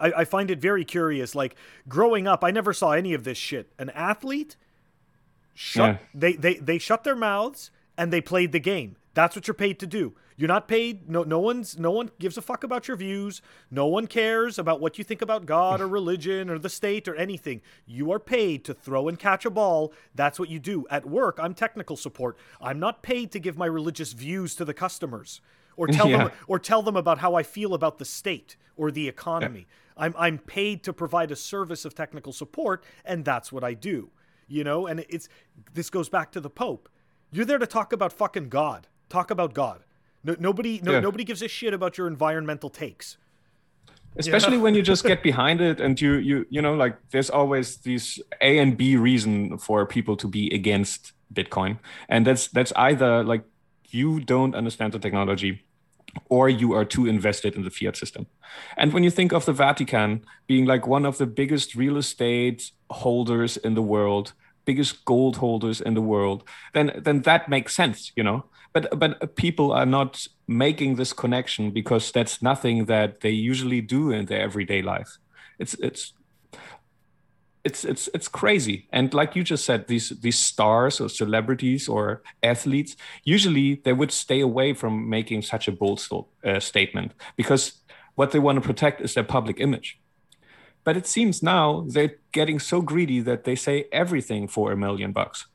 I, I find it very curious like growing up I never saw any of this shit. An athlete shut Yeah. they, they they shut their mouths and they played the game. That's what you're paid to do. You're not paid no no one's no one gives a fuck about your views. No one cares about what you think about god or *laughs* religion or the state or anything. You are paid to throw and catch a ball. That's what you do. At work i'm technical support. I'm not paid to give my religious views to the customers or tell *laughs* them or tell them about how I feel about the state or the economy. I'm I'm paid to provide a service of technical support, and that's what I do. You know, and it's this goes back to the Pope. You're there to talk about fucking God. Talk about God. No, nobody no, Yeah. nobody gives a shit about your environmental takes. especially when you just get behind it and you you you know like there's always these a and b reason for people to be against bitcoin and that's that's either like you don't understand the technology or you are too invested in the fiat system. And when you think of the vatican being like one of the biggest real estate holders in the world biggest gold holders in the world then then that makes sense you know? But but people are not making this connection because that's nothing that they usually do in their everyday life. It's it's it's it's it's crazy. And like you just said these these stars or celebrities or athletes usually they would stay away from making such a bold uh, statement because what they want to protect is their public image. But it seems now they're getting so greedy that they say everything for a million bucks.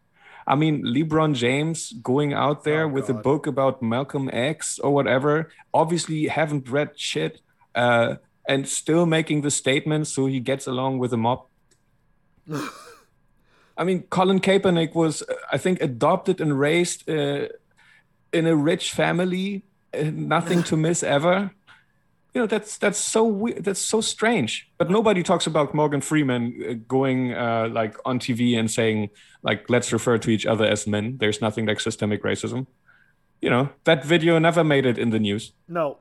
I mean, LeBron James going out there oh, with a book about Malcolm X or whatever, obviously haven't read shit uh, and still making the statement so he gets along with the mob. I mean, Colin Kaepernick was, I think, adopted and raised uh, in a rich family, uh, nothing to miss ever. You know that's that's so weird that's so strange. But nobody talks about morgan freeman uh, going uh, like on tv and saying like let's refer to each other as men. There's nothing like systemic racism. You know that video never made it in the news. No.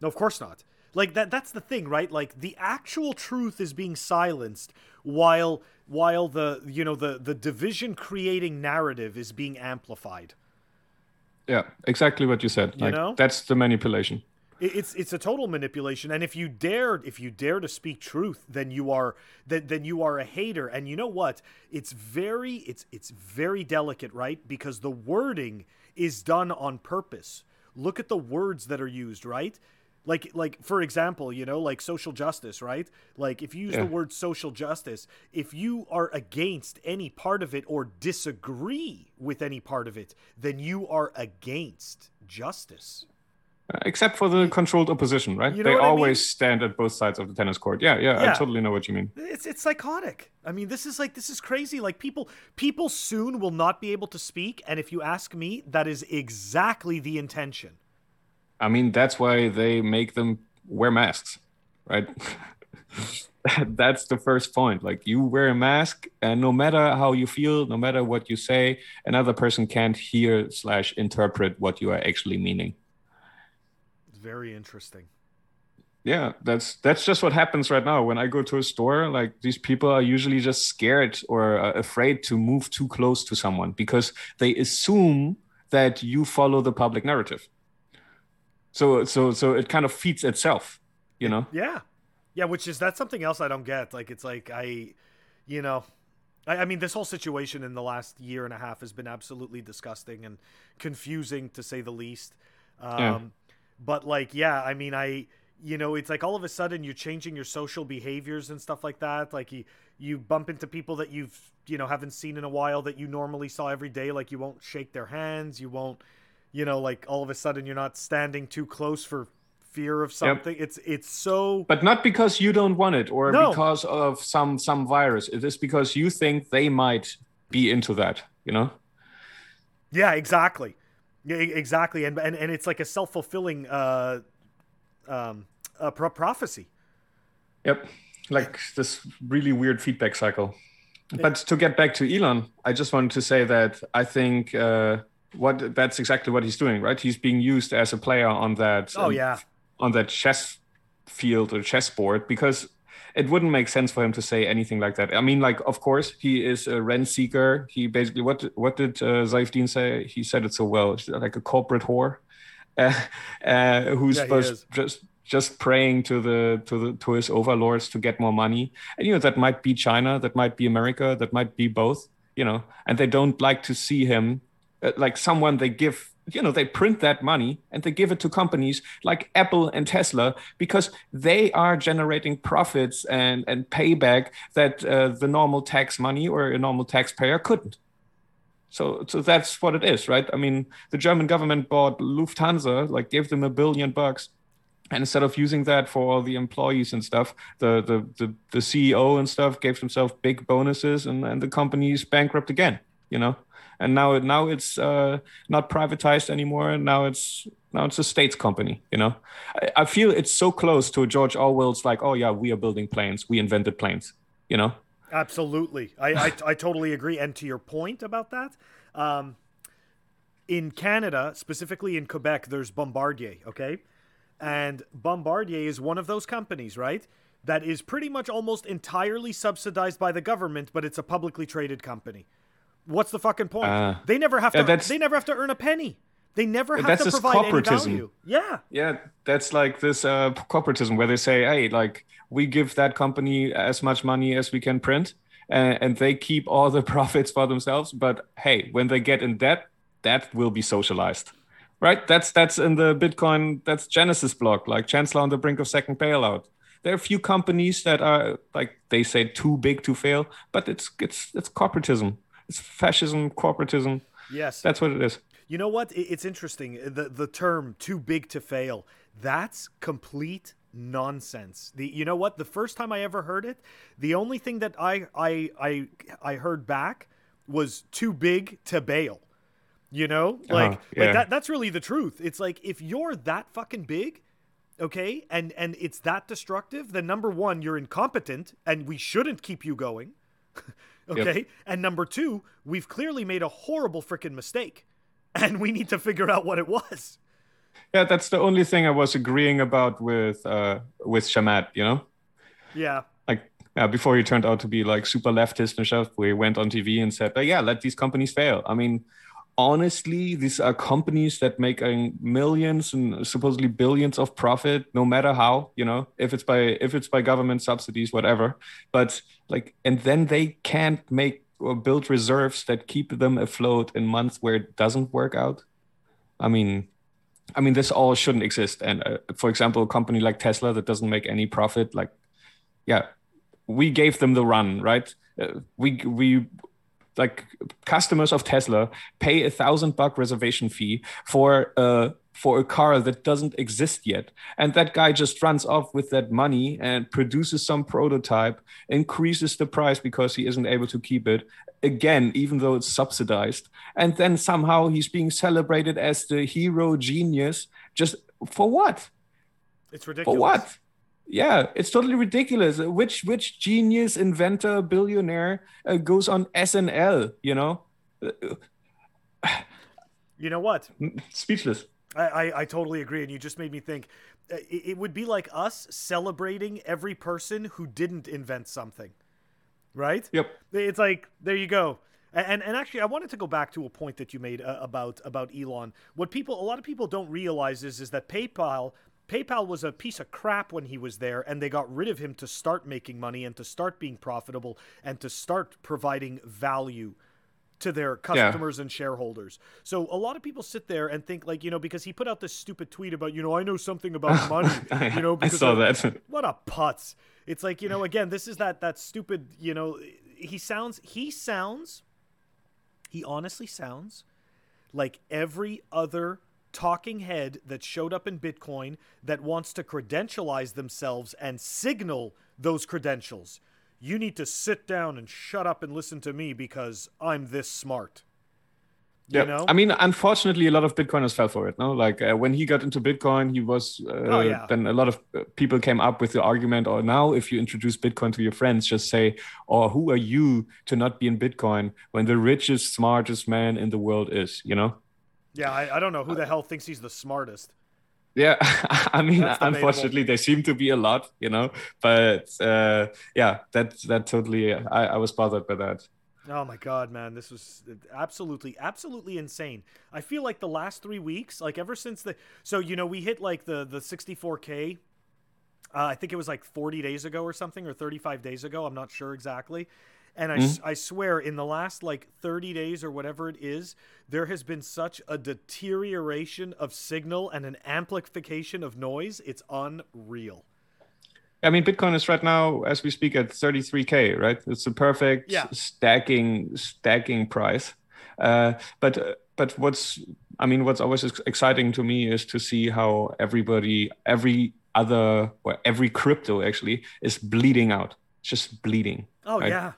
No of course not. Like that that's the thing right? Like the actual truth is being silenced while while the you know the the division creating narrative is being amplified yeah exactly what you said you like know? that's the manipulation it's it's a total manipulation, and if you dare if you dare to speak truth, then you are then then you are a hater. And you know what? It's very it's it's very delicate, right? Because the wording is done on purpose. Look at the words that are used, right? Like like for example, you know, like social justice, right? Like if you use yeah. the word social justice, if you are against any part of it or disagree with any part of it, then you are against justice. Uh, except for the controlled opposition, right? You know they always I mean? stand at both sides of the tennis court. Yeah, yeah, yeah, I totally know what you mean. It's it's psychotic. I mean, this is like this is crazy. Like people people soon will not be able to speak, and if you ask me, that is exactly the intention. I mean, that's why they make them wear masks, right? *laughs* that's the first point. Like you wear a mask, and no matter how you feel, no matter what you say, another person can't hear slash interpret what you are actually meaning It's very interesting. Yeah, that's that's just what happens right now. When I go to a store, like these people are usually just scared or uh, afraid to move too close to someone because they assume that you follow the public narrative. So so so it kind of feeds itself, you know. Yeah. Yeah, which is that's something else I don't get. Like it's like I you know, I, I, mean, this whole situation in the last year and a half has been absolutely disgusting and confusing to say the least. Um, yeah. But like, yeah, I mean, I you know, it's like all of a sudden you're changing your social behaviors and stuff like that. Like you you bump into people that you've you know haven't seen in a while that you normally saw every day. Like you won't shake their hands. You won't, you know, like all of a sudden you're not standing too close for fear of something. Yep. It's it's so. But not because you don't want it or no. because of some some virus. It is because you think they might be into that. You know. Yeah, exactly. Yeah, exactly, and and, and it's like a self fulfilling uh, um, a pro- prophecy. Yep, like this really weird feedback cycle. But to get back to Elon, I just wanted to say that I think uh, what that's exactly what he's doing, right? He's being used as a player on that. Oh um, yeah. On that chess field or chessboard because it wouldn't make sense for him to say anything like that. I mean, like, of course, he is a rent seeker. He basically, what what did uh, say? He said it so well, like a corporate whore, *laughs* uh, uh, who's yeah, just just praying to the to the to his overlords to get more money. And you know that might be China, that might be America, that might be both. You know, and they don't like to see him uh, like someone they give you know they print that money and they give it to companies like apple and tesla because they are generating profits and and payback that uh, the normal tax money or a normal taxpayer couldn't. So so that's what it is right? I mean the german government bought lufthansa like gave them a billion bucks and instead of using that for all the employees and stuff the the the, the ceo and stuff gave themselves big bonuses and and the company's bankrupt again you know and now now it's uh, not privatized anymore. Now it's now it's a state company. You know, I, I, feel it's so close to George Orwell's like, oh yeah, we are building planes, we invented planes. You know, absolutely. I I, I totally agree. And to your point about that. Um, in Canada, specifically in Quebec, there's Bombardier, okay? And Bombardier is one of those companies, right? That is pretty much almost entirely subsidized by the government, but it's a publicly traded company. What's the fucking point? Uh, they never have to. Yeah, they never have to earn a penny. They never have to provide any value. Yeah. Yeah, that's like this uh, corporatism where they say, "Hey, like we give that company as much money as we can print, and, and they keep all the *laughs* profits for themselves. But hey, when they get in debt, that will be socialized right that's that's in the bitcoin that's genesis block like chancellor on the brink of second bailout there are a few companies that are like they say too big to fail but it's it's it's corporatism it's fascism corporatism. Yes. That's what it is. You know what? It's interesting. The the term too big to fail that's complete nonsense. The you know what? The first time i ever heard it the only thing that i i i, I heard back was too big to bail. You know, like uh, yeah. like that. That's really the truth. It's like if you're that fucking big, okay, and and it's that destructive, then number one, you're incompetent, and we shouldn't keep you going. *laughs* okay, yep. and number two, we've clearly made a horrible freaking mistake, *laughs* and we need to figure out what it was. Yeah, that's the only thing I was agreeing about with uh with Chamath. You know. Yeah. Like yeah, before he turned out to be like super leftist and stuff, we went on TV and said, oh, "Yeah, let these companies fail." I mean, honestly, these are companies that make millions and supposedly billions of profit, no matter how, you know, if it's by if it's by government subsidies, whatever. But like, and then they can't make or build reserves that keep them afloat in months where it doesn't work out. I mean, I mean, this all shouldn't exist. And uh, for example, a company like Tesla that doesn't make any profit, like, yeah, we gave them the run, right? Uh, we we like customers of Tesla pay a thousand buck reservation fee for a for a car that doesn't exist yet, and that guy just runs off with that money and produces some prototype, increases the price because he isn't able to keep it again, even though it's subsidized, and then somehow he's being celebrated as the hero genius. Just for what? It's ridiculous. For what? Yeah it's totally ridiculous. Which which genius inventor billionaire uh, goes on snl you know? You know what? Speechless. I, I, I totally agree and you just made me think. Uh, it, it would be like us celebrating every person who didn't invent something right? Yep. It's like there you go. And and actually, I wanted to go back to a point that you made uh, about about Elon. What people, a lot of people don't realize is is that PayPal PayPal was a piece of crap when he was there, and they got rid of him to start making money and to start being profitable and to start providing value to their customers yeah. and shareholders. So a lot of people sit there and think like, you know, because he put out this stupid tweet about, you know, I know something about *laughs* money, *laughs* you know, because I saw of, that. *laughs* what a putz. It's like, you know, again, this is that that stupid, you know, he sounds he sounds he honestly sounds like every other talking head that showed up in Bitcoin that wants to credentialize themselves and signal those credentials. You need to sit down and shut up and listen to me because I'm this smart. You yeah, know? I mean, unfortunately, a lot of Bitcoiners fell for it. No, like uh, when he got into Bitcoin, he was. Uh, oh, yeah. Then a lot of uh, people came up with the argument, or now if you introduce Bitcoin to your friends, just say, "Or oh, who are you to not be in Bitcoin when the richest, smartest man in the world is?" You know. Yeah, I, I don't know who the hell thinks he's the smartest. Yeah, *laughs* I mean, unfortunately, they seem to be a lot, you know. But uh, yeah, that that totally, I, I was bothered by that. Oh my god, man, this was absolutely, absolutely insane. I feel like the last three weeks, like ever since the, so you know, we hit like the the 64k. Uh, I think it was like 40 days ago or something, or 35 days ago. I'm not sure exactly. And I, mm-hmm. I swear, in the last like 30 days or whatever it is, there has been such a deterioration of signal and an amplification of noise. It's unreal. I mean, Bitcoin is right now, as we speak, at 33k, right? It's a perfect yeah. stacking stacking price. Uh, but but what's I mean, what's always exciting to me is to see how everybody, every other, or every crypto actually is bleeding out, it's just bleeding. Oh right? yeah,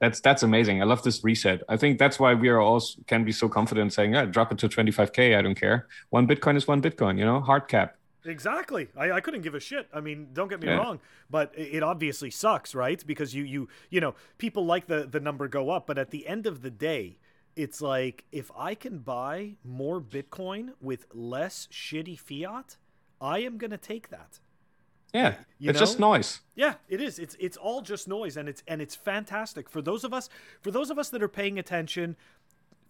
that's that's amazing. I love this reset. I think that's why we are all can be so confident saying, "Yeah, drop it to 25k. I don't care. One Bitcoin is one Bitcoin. You know, hard cap." Exactly. I, I couldn't give a shit. I mean, don't get me yeah. wrong, but it obviously sucks, right? Because you you you know people like the the number go up, but at the end of the day, it's like if I can buy more Bitcoin with less shitty fiat, I am gonna take that. Yeah, you it's know? just noise. Yeah, it is. It's it's all just noise, and it's and it's fantastic for those of us for those of us that are paying attention,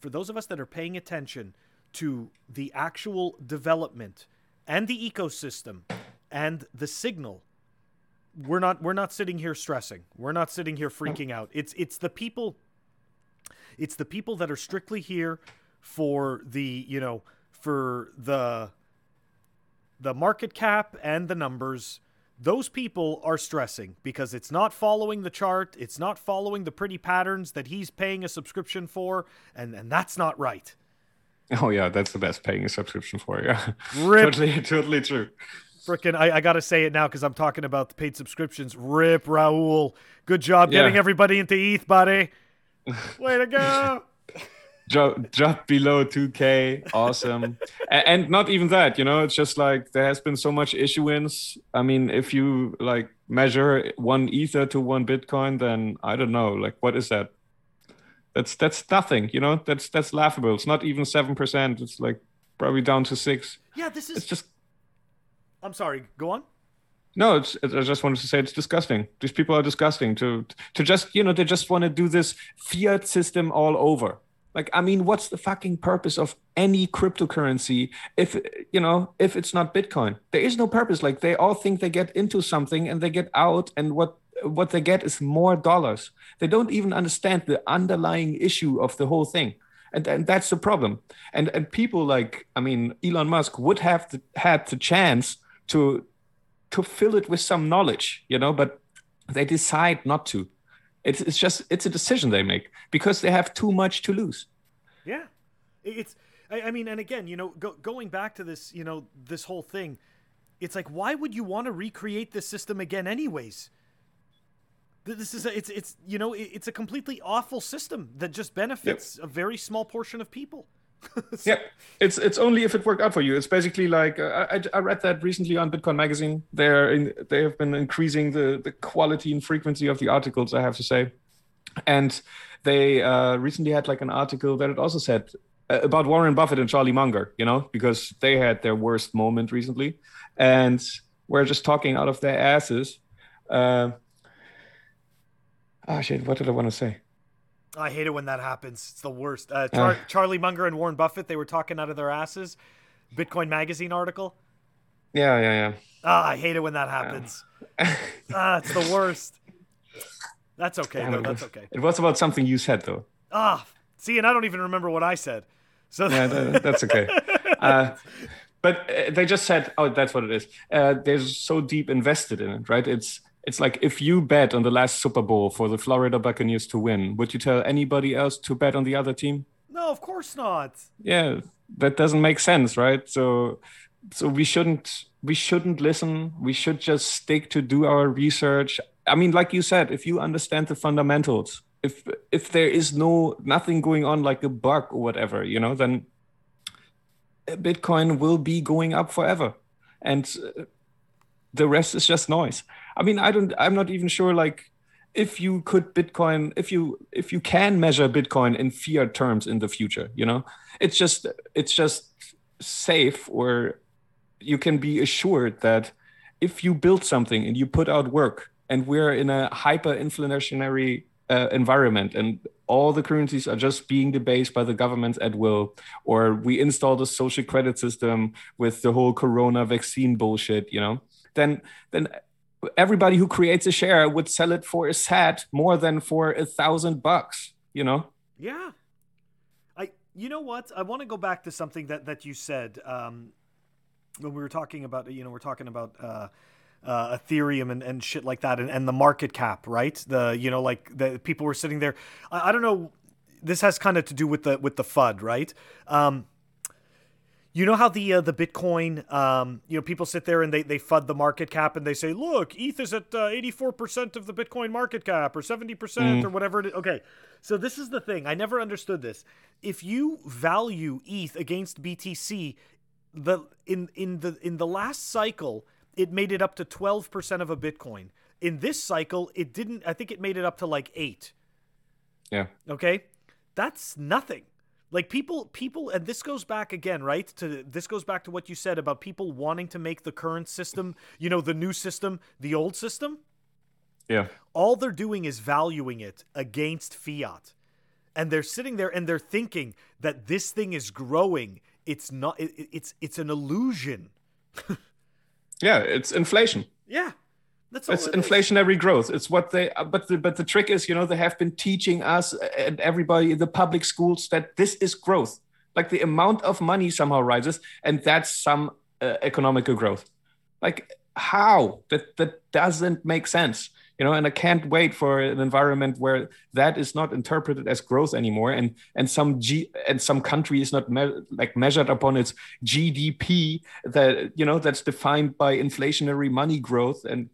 for those of us that are paying attention to the actual development and the ecosystem and the signal. we're not we're not sitting here stressing. We're not sitting here freaking out. It's it's the people it's the people that are strictly here for the, you know, for the the market cap and the numbers. Those people are stressing because it's not following the chart, it's not following the pretty patterns that he's paying a subscription for, and and that's not right. Oh yeah, that's the best paying a subscription for. Yeah, totally, totally true. Freaking, I, I got to say it now because I'm talking about the paid subscriptions. Rip Raoul, good job yeah. getting everybody into ETH, buddy. Way to go. *laughs* drop, drop below 2k awesome and, and, not even that you know it's just like there has been so much issuance i mean if you like measure one ether to one bitcoin then i don't know like what is that that's that's nothing you know that's that's laughable it's not even 7% it's like probably down to 6 yeah this is it's just I'm sorry. Go on. No, it's, I just wanted to say it's disgusting. These people are disgusting. To to just you know they just want to do this fiat system all over. Like I mean, what's the fucking purpose of any cryptocurrency if you know if it's not Bitcoin? There is no purpose. Like they all think they get into something and they get out, and what what they get is more dollars. They don't even understand the underlying issue of the whole thing. And, and that's the problem. And and people like I mean Elon Musk would have to, had the chance to to fill it with some knowledge you know but they decide not to it's, it's just it's a decision they make because they have too much to lose. Yeah. It's i, I mean and again you know go, going back to this you know this whole thing it's like why would you want to recreate this system again anyways? This is a, it's it's you know it's a completely awful system that just benefits yep. a very small portion of people *laughs* yeah, it's it's only if it worked out for you. It's basically like uh, I, I read that recently on Bitcoin Magazine. They're in, they have been increasing the the quality and frequency of the articles. I have to say, and they uh, recently had like an article that it also said uh, about Warren Buffett and Charlie Munger. You know, because they had their worst moment recently, and we're just talking out of their asses. Uh, oh shit! What did I want to say? I hate it when that happens. It's the worst. Uh, Char-. Charlie Munger and Warren Buffett, they were talking out of their asses. Bitcoin Magazine article. Yeah, yeah, yeah. Ah, I hate it when that happens. Yeah. *laughs* ah, it's the worst. That's okay, though. That's okay. It was about something you said, though. Ah, see, and I don't even remember what I said. So yeah, that's okay. *laughs* Uh, but uh, they just said, "Oh, that's what it is." Uh, they're so deep invested in it, right? It's it's like if you bet on the last Super Bowl for the Florida Buccaneers to win, would you tell anybody else to bet on the other team? No, of course not. Yeah, that doesn't make sense, right? So so we shouldn't we shouldn't listen. We should just stick to do our research. I mean, like you said, if you understand the fundamentals, if if there is no nothing going on like a bug or whatever, you know, then Bitcoin will be going up forever. And the rest is just noise. I mean, I don't. I'm not even sure. Like, if you could Bitcoin, if you if you can measure Bitcoin in fiat terms in the future, you know, it's just it's just safe, or you can be assured that if you build something and you put out work, and we're in a hyper inflationary uh, environment, and all the currencies are just being debased by the governments at will, or we install the social credit system with the whole Corona vaccine bullshit, you know then then everybody who creates a share would sell it for a sat more than for a thousand bucks you know yeah i you know what i want to go back to something that that you said um when we were talking about you know we're talking about uh uh, Ethereum and, and shit like that, and, and the market cap, right? The you know like the people were sitting there. I, I don't know. This has kind of to do with the with the FUD, right? Um, you know how the uh, the Bitcoin, um, you know, people sit there and they they fud the market cap and they say, look, ETH is at uh, eighty four percent of the Bitcoin market cap or seventy percent mm. or whatever. It is. Okay, so this is the thing. I never understood this. If you value ETH against BTC, the in in the in the last cycle, it made it up to twelve percent of a Bitcoin. In this cycle, it didn't. I think it made it up to like eight. Yeah. Okay, that's nothing like people people and this goes back again right to this goes back to what you said about people wanting to make the current system you know the new system the old system. Yeah. All they're doing is valuing it against fiat. And they're sitting there and they're thinking that this thing is growing. It's not it, it's it's an illusion. *laughs* Yeah it's inflation. Yeah That's it's inflationary growth. It's what they. But the but the trick is, you know, they have been teaching us and everybody in the public schools that this is growth. Like the amount of money somehow rises, and that's some uh, economical growth. Like how that that doesn't make sense you know and i can't wait for an environment where that is not interpreted as growth anymore and and some g and some country is not me- like measured upon its gdp that you know that's defined by inflationary money growth and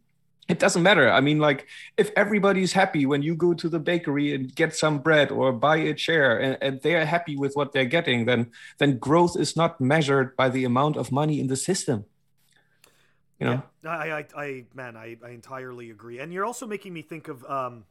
it doesn't matter i mean like if everybody's happy when you go to the bakery and get some bread or buy a chair and, and they're happy with what they're getting then then growth is not measured by the amount of money in the system you know yeah. I, I i man I, I entirely agree and you're also making me think of um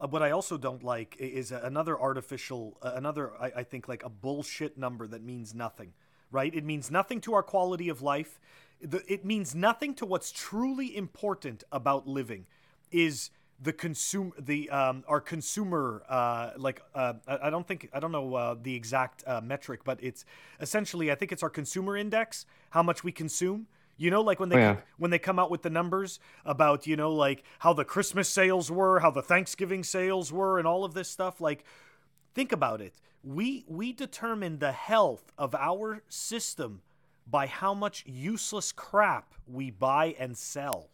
uh, what I also don't like is another artificial, uh, another I, I think like a bullshit number that means nothing, right? It means nothing to our quality of life. It means nothing to what's truly important about living. Is the consume the um, our consumer uh, like uh, I don't think I don't know uh, the exact uh, metric, but it's essentially I think it's our consumer index, how much we consume. You know, like when they oh, yeah. come, when they come out with the numbers about you know like how the Christmas sales were, how the Thanksgiving sales were, and all of this stuff. Like, think about it. We we determine the health of our system by how much useless crap we buy and sell.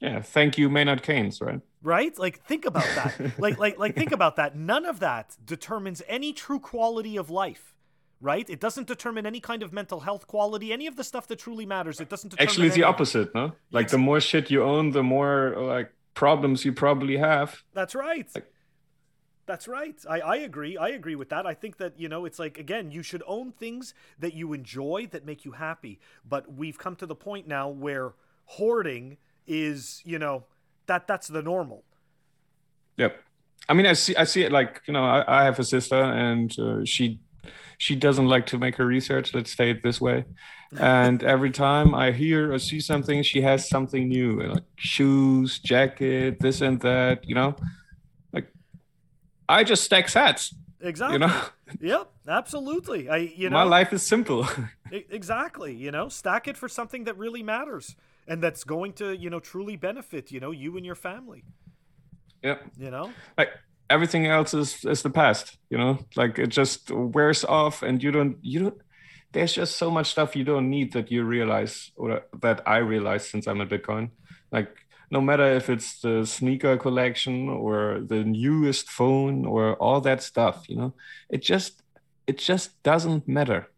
Yeah, thank you, Maynard Keynes, right? Right? Like think about that. *laughs* like like like think about that. None of that determines any true quality of life right? It doesn't determine any kind of mental health quality, any of the stuff that truly matters. It doesn't Actually, it's the opposite, no? Like it's... the more shit you own, the more like problems you probably have. That's right. Like... That's right. I, I agree. I agree with that. I think that, you know, it's like, again, you should own things that you enjoy that make you happy. But we've come to the point now where hoarding is, you know, that that's the normal. Yep. I mean, I see, I see it like, you know, I, I have a sister and uh, she she doesn't like to make her research. Let's say it this way. And *laughs* every time I hear or see something, she has something new, like shoes, jacket, this and that. You know, I just stack sats. Exactly. You know. *laughs* yep. Absolutely. I. You know. My life is simple. *laughs* exactly. You know, stack it for something that really matters and that's going to you know truly benefit you know you and your family. Yeah. You know. Like everything else is is the past you know like it just wears off and you don't you don't there's just so much stuff you don't need that you realize or that i realize since i'm a bitcoin like no matter if it's the sneaker collection or the newest phone or all that stuff you know it just it just doesn't matter.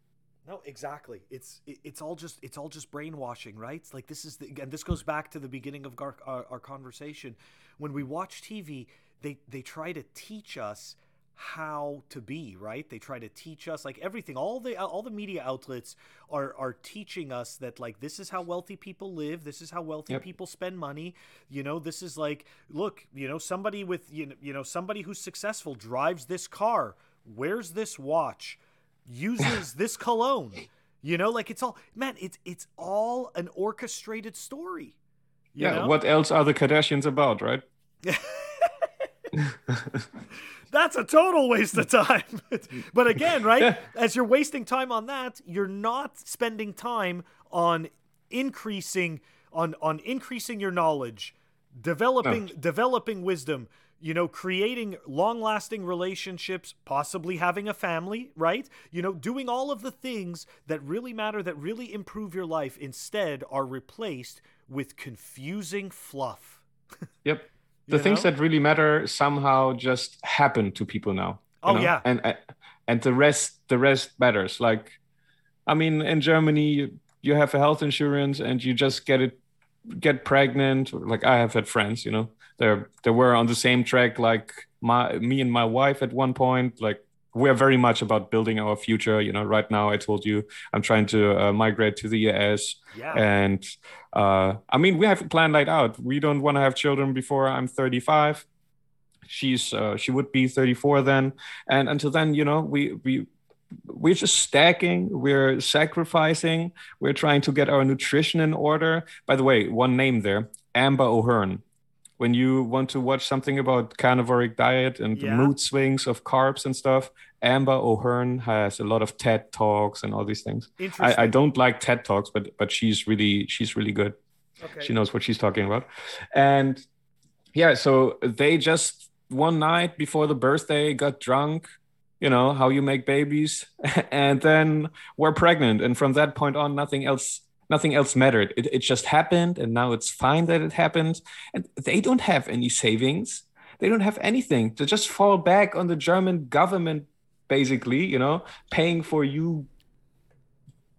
No exactly. It's it's all just it's all just brainwashing right? Like this is the and this goes back to the beginning of our, our, our conversation. When we watch tv they they try to teach us how to be right? They try to teach us like everything. All the all the media outlets are are teaching us that like this is how wealthy people live. This is how wealthy yep. people spend money. You know this is like look you know somebody with you know, you know somebody who's successful drives this car wears this watch uses *laughs* this cologne. You know like it's all man it's it's all an orchestrated story. Yeah know? what else are the kardashians about right *laughs* *laughs* That's a total waste of time. *laughs* but again, right? *laughs* As you're wasting time on that, you're not spending time on increasing on on increasing your knowledge, developing oh. developing wisdom, you know, creating long-lasting relationships, possibly having a family, right? You know, doing all of the things that really matter that really improve your life instead are replaced with confusing fluff. yep the you things know? that really matter somehow just happen to people now oh know? yeah and uh, and the rest the rest matters like i mean in germany you have a health insurance and you just get it get pregnant like i have had friends you know they're they were on the same track like my me and my wife at one point like we're very much about building our future. You know, right now I told you I'm trying to uh, migrate to the US, yeah. and uh, I mean we have a plan laid out. We don't want to have children before I'm 35. She's uh, she would be 34 then, and until then, you know, we we we're just stacking we're sacrificing we're trying to get our nutrition in order by the way one name there amber o'hearn when you want to watch something about carnivoric diet and yeah. the mood swings of carbs and stuff, Amber O'Hearn has a lot of TED talks and all these things. I, I, don't like TED talks, but but she's really she's really good. Okay. She knows what she's talking about. And yeah, so they just one night before the birthday got drunk, you know, how you make babies, *laughs* and then were pregnant. And from that point on, nothing else nothing else mattered. It, it just happened, and now it's fine that it happened. And they don't have any savings. They don't have anything. to just fall back on the German government, basically, you know, paying for you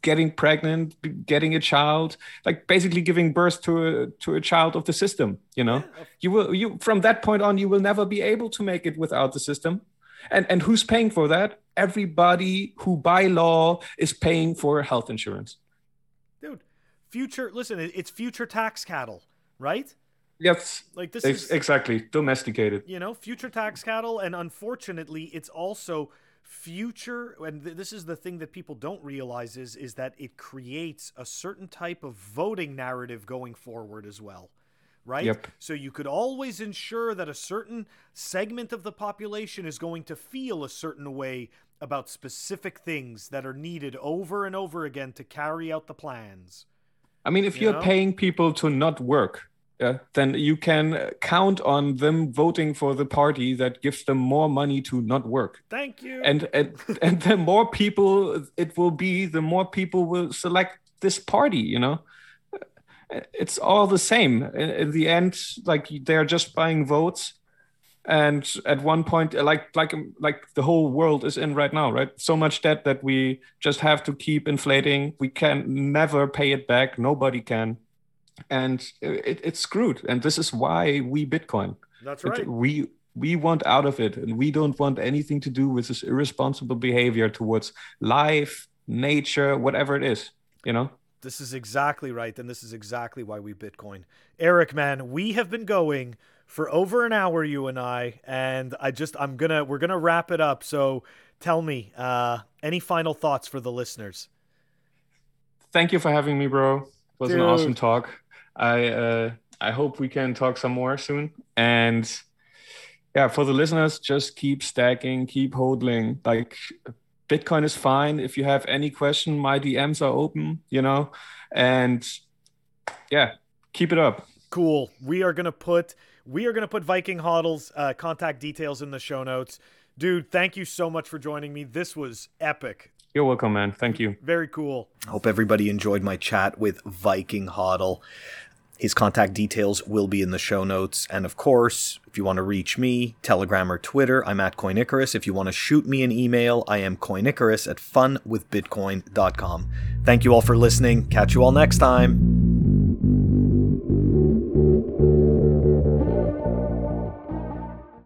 getting pregnant, getting a child, like basically giving birth to a to a child of the system. You know, you will you from that point on, you will never be able to make it without the system. And and who's paying for that? Everybody who by law is paying for health insurance. Future. Listen, it's future tax cattle, right? Yes. Like this is exactly domesticated. You know, future tax cattle, and unfortunately, it's also future and th- this is the thing that people don't realize is is that it creates a certain type of voting narrative going forward as well right yep. so you could always ensure that a certain segment of the population is going to feel a certain way about specific things that are needed over and over again to carry out the plans i mean if you you're know? paying people to not work yeah, then you can count on them voting for the party that gives them more money to not work. Thank you. And and *laughs* and the more people it will be, the more people will select this party. You know, uh, it's all the same. In, in the end, like they're just buying votes. And at one point, like like like the whole world is in right now, right? So much debt that we just have to keep inflating. We can never pay it back. Nobody can and it, it's screwed. And this is why we Bitcoin. That's right. It, we we want out of it, and we don't want anything to do with this irresponsible behavior towards life, nature, whatever it is. You know. This is exactly right, and this is exactly why we Bitcoin. Eric, man, we have been going for over an hour, you and I, and I just I'm gonna we're gonna wrap it up. So tell me, uh, any final thoughts for the listeners? Thank you for having me, bro. It was Dude. an awesome talk. I uh, I hope we can talk some more soon. And yeah, for the listeners, just keep stacking, keep hodling. Like Bitcoin is fine. If you have any question, my DMs are open. You know, and yeah, keep it up. Cool. We are gonna put we are gonna put Viking Hoddle's uh, contact details in the show notes. Dude, thank you so much for joining me. This was epic. You're welcome, man. Thank you. Very cool. Hope everybody enjoyed my chat with Viking Hoddle. His contact details will be in the show notes. And of course, if you want to reach me, Telegram or Twitter, I'm at Coinicarus. If you want to shoot me an email, I am Coinicarus at funwithbitcoin.com. Thank you all for listening. Catch you all next time.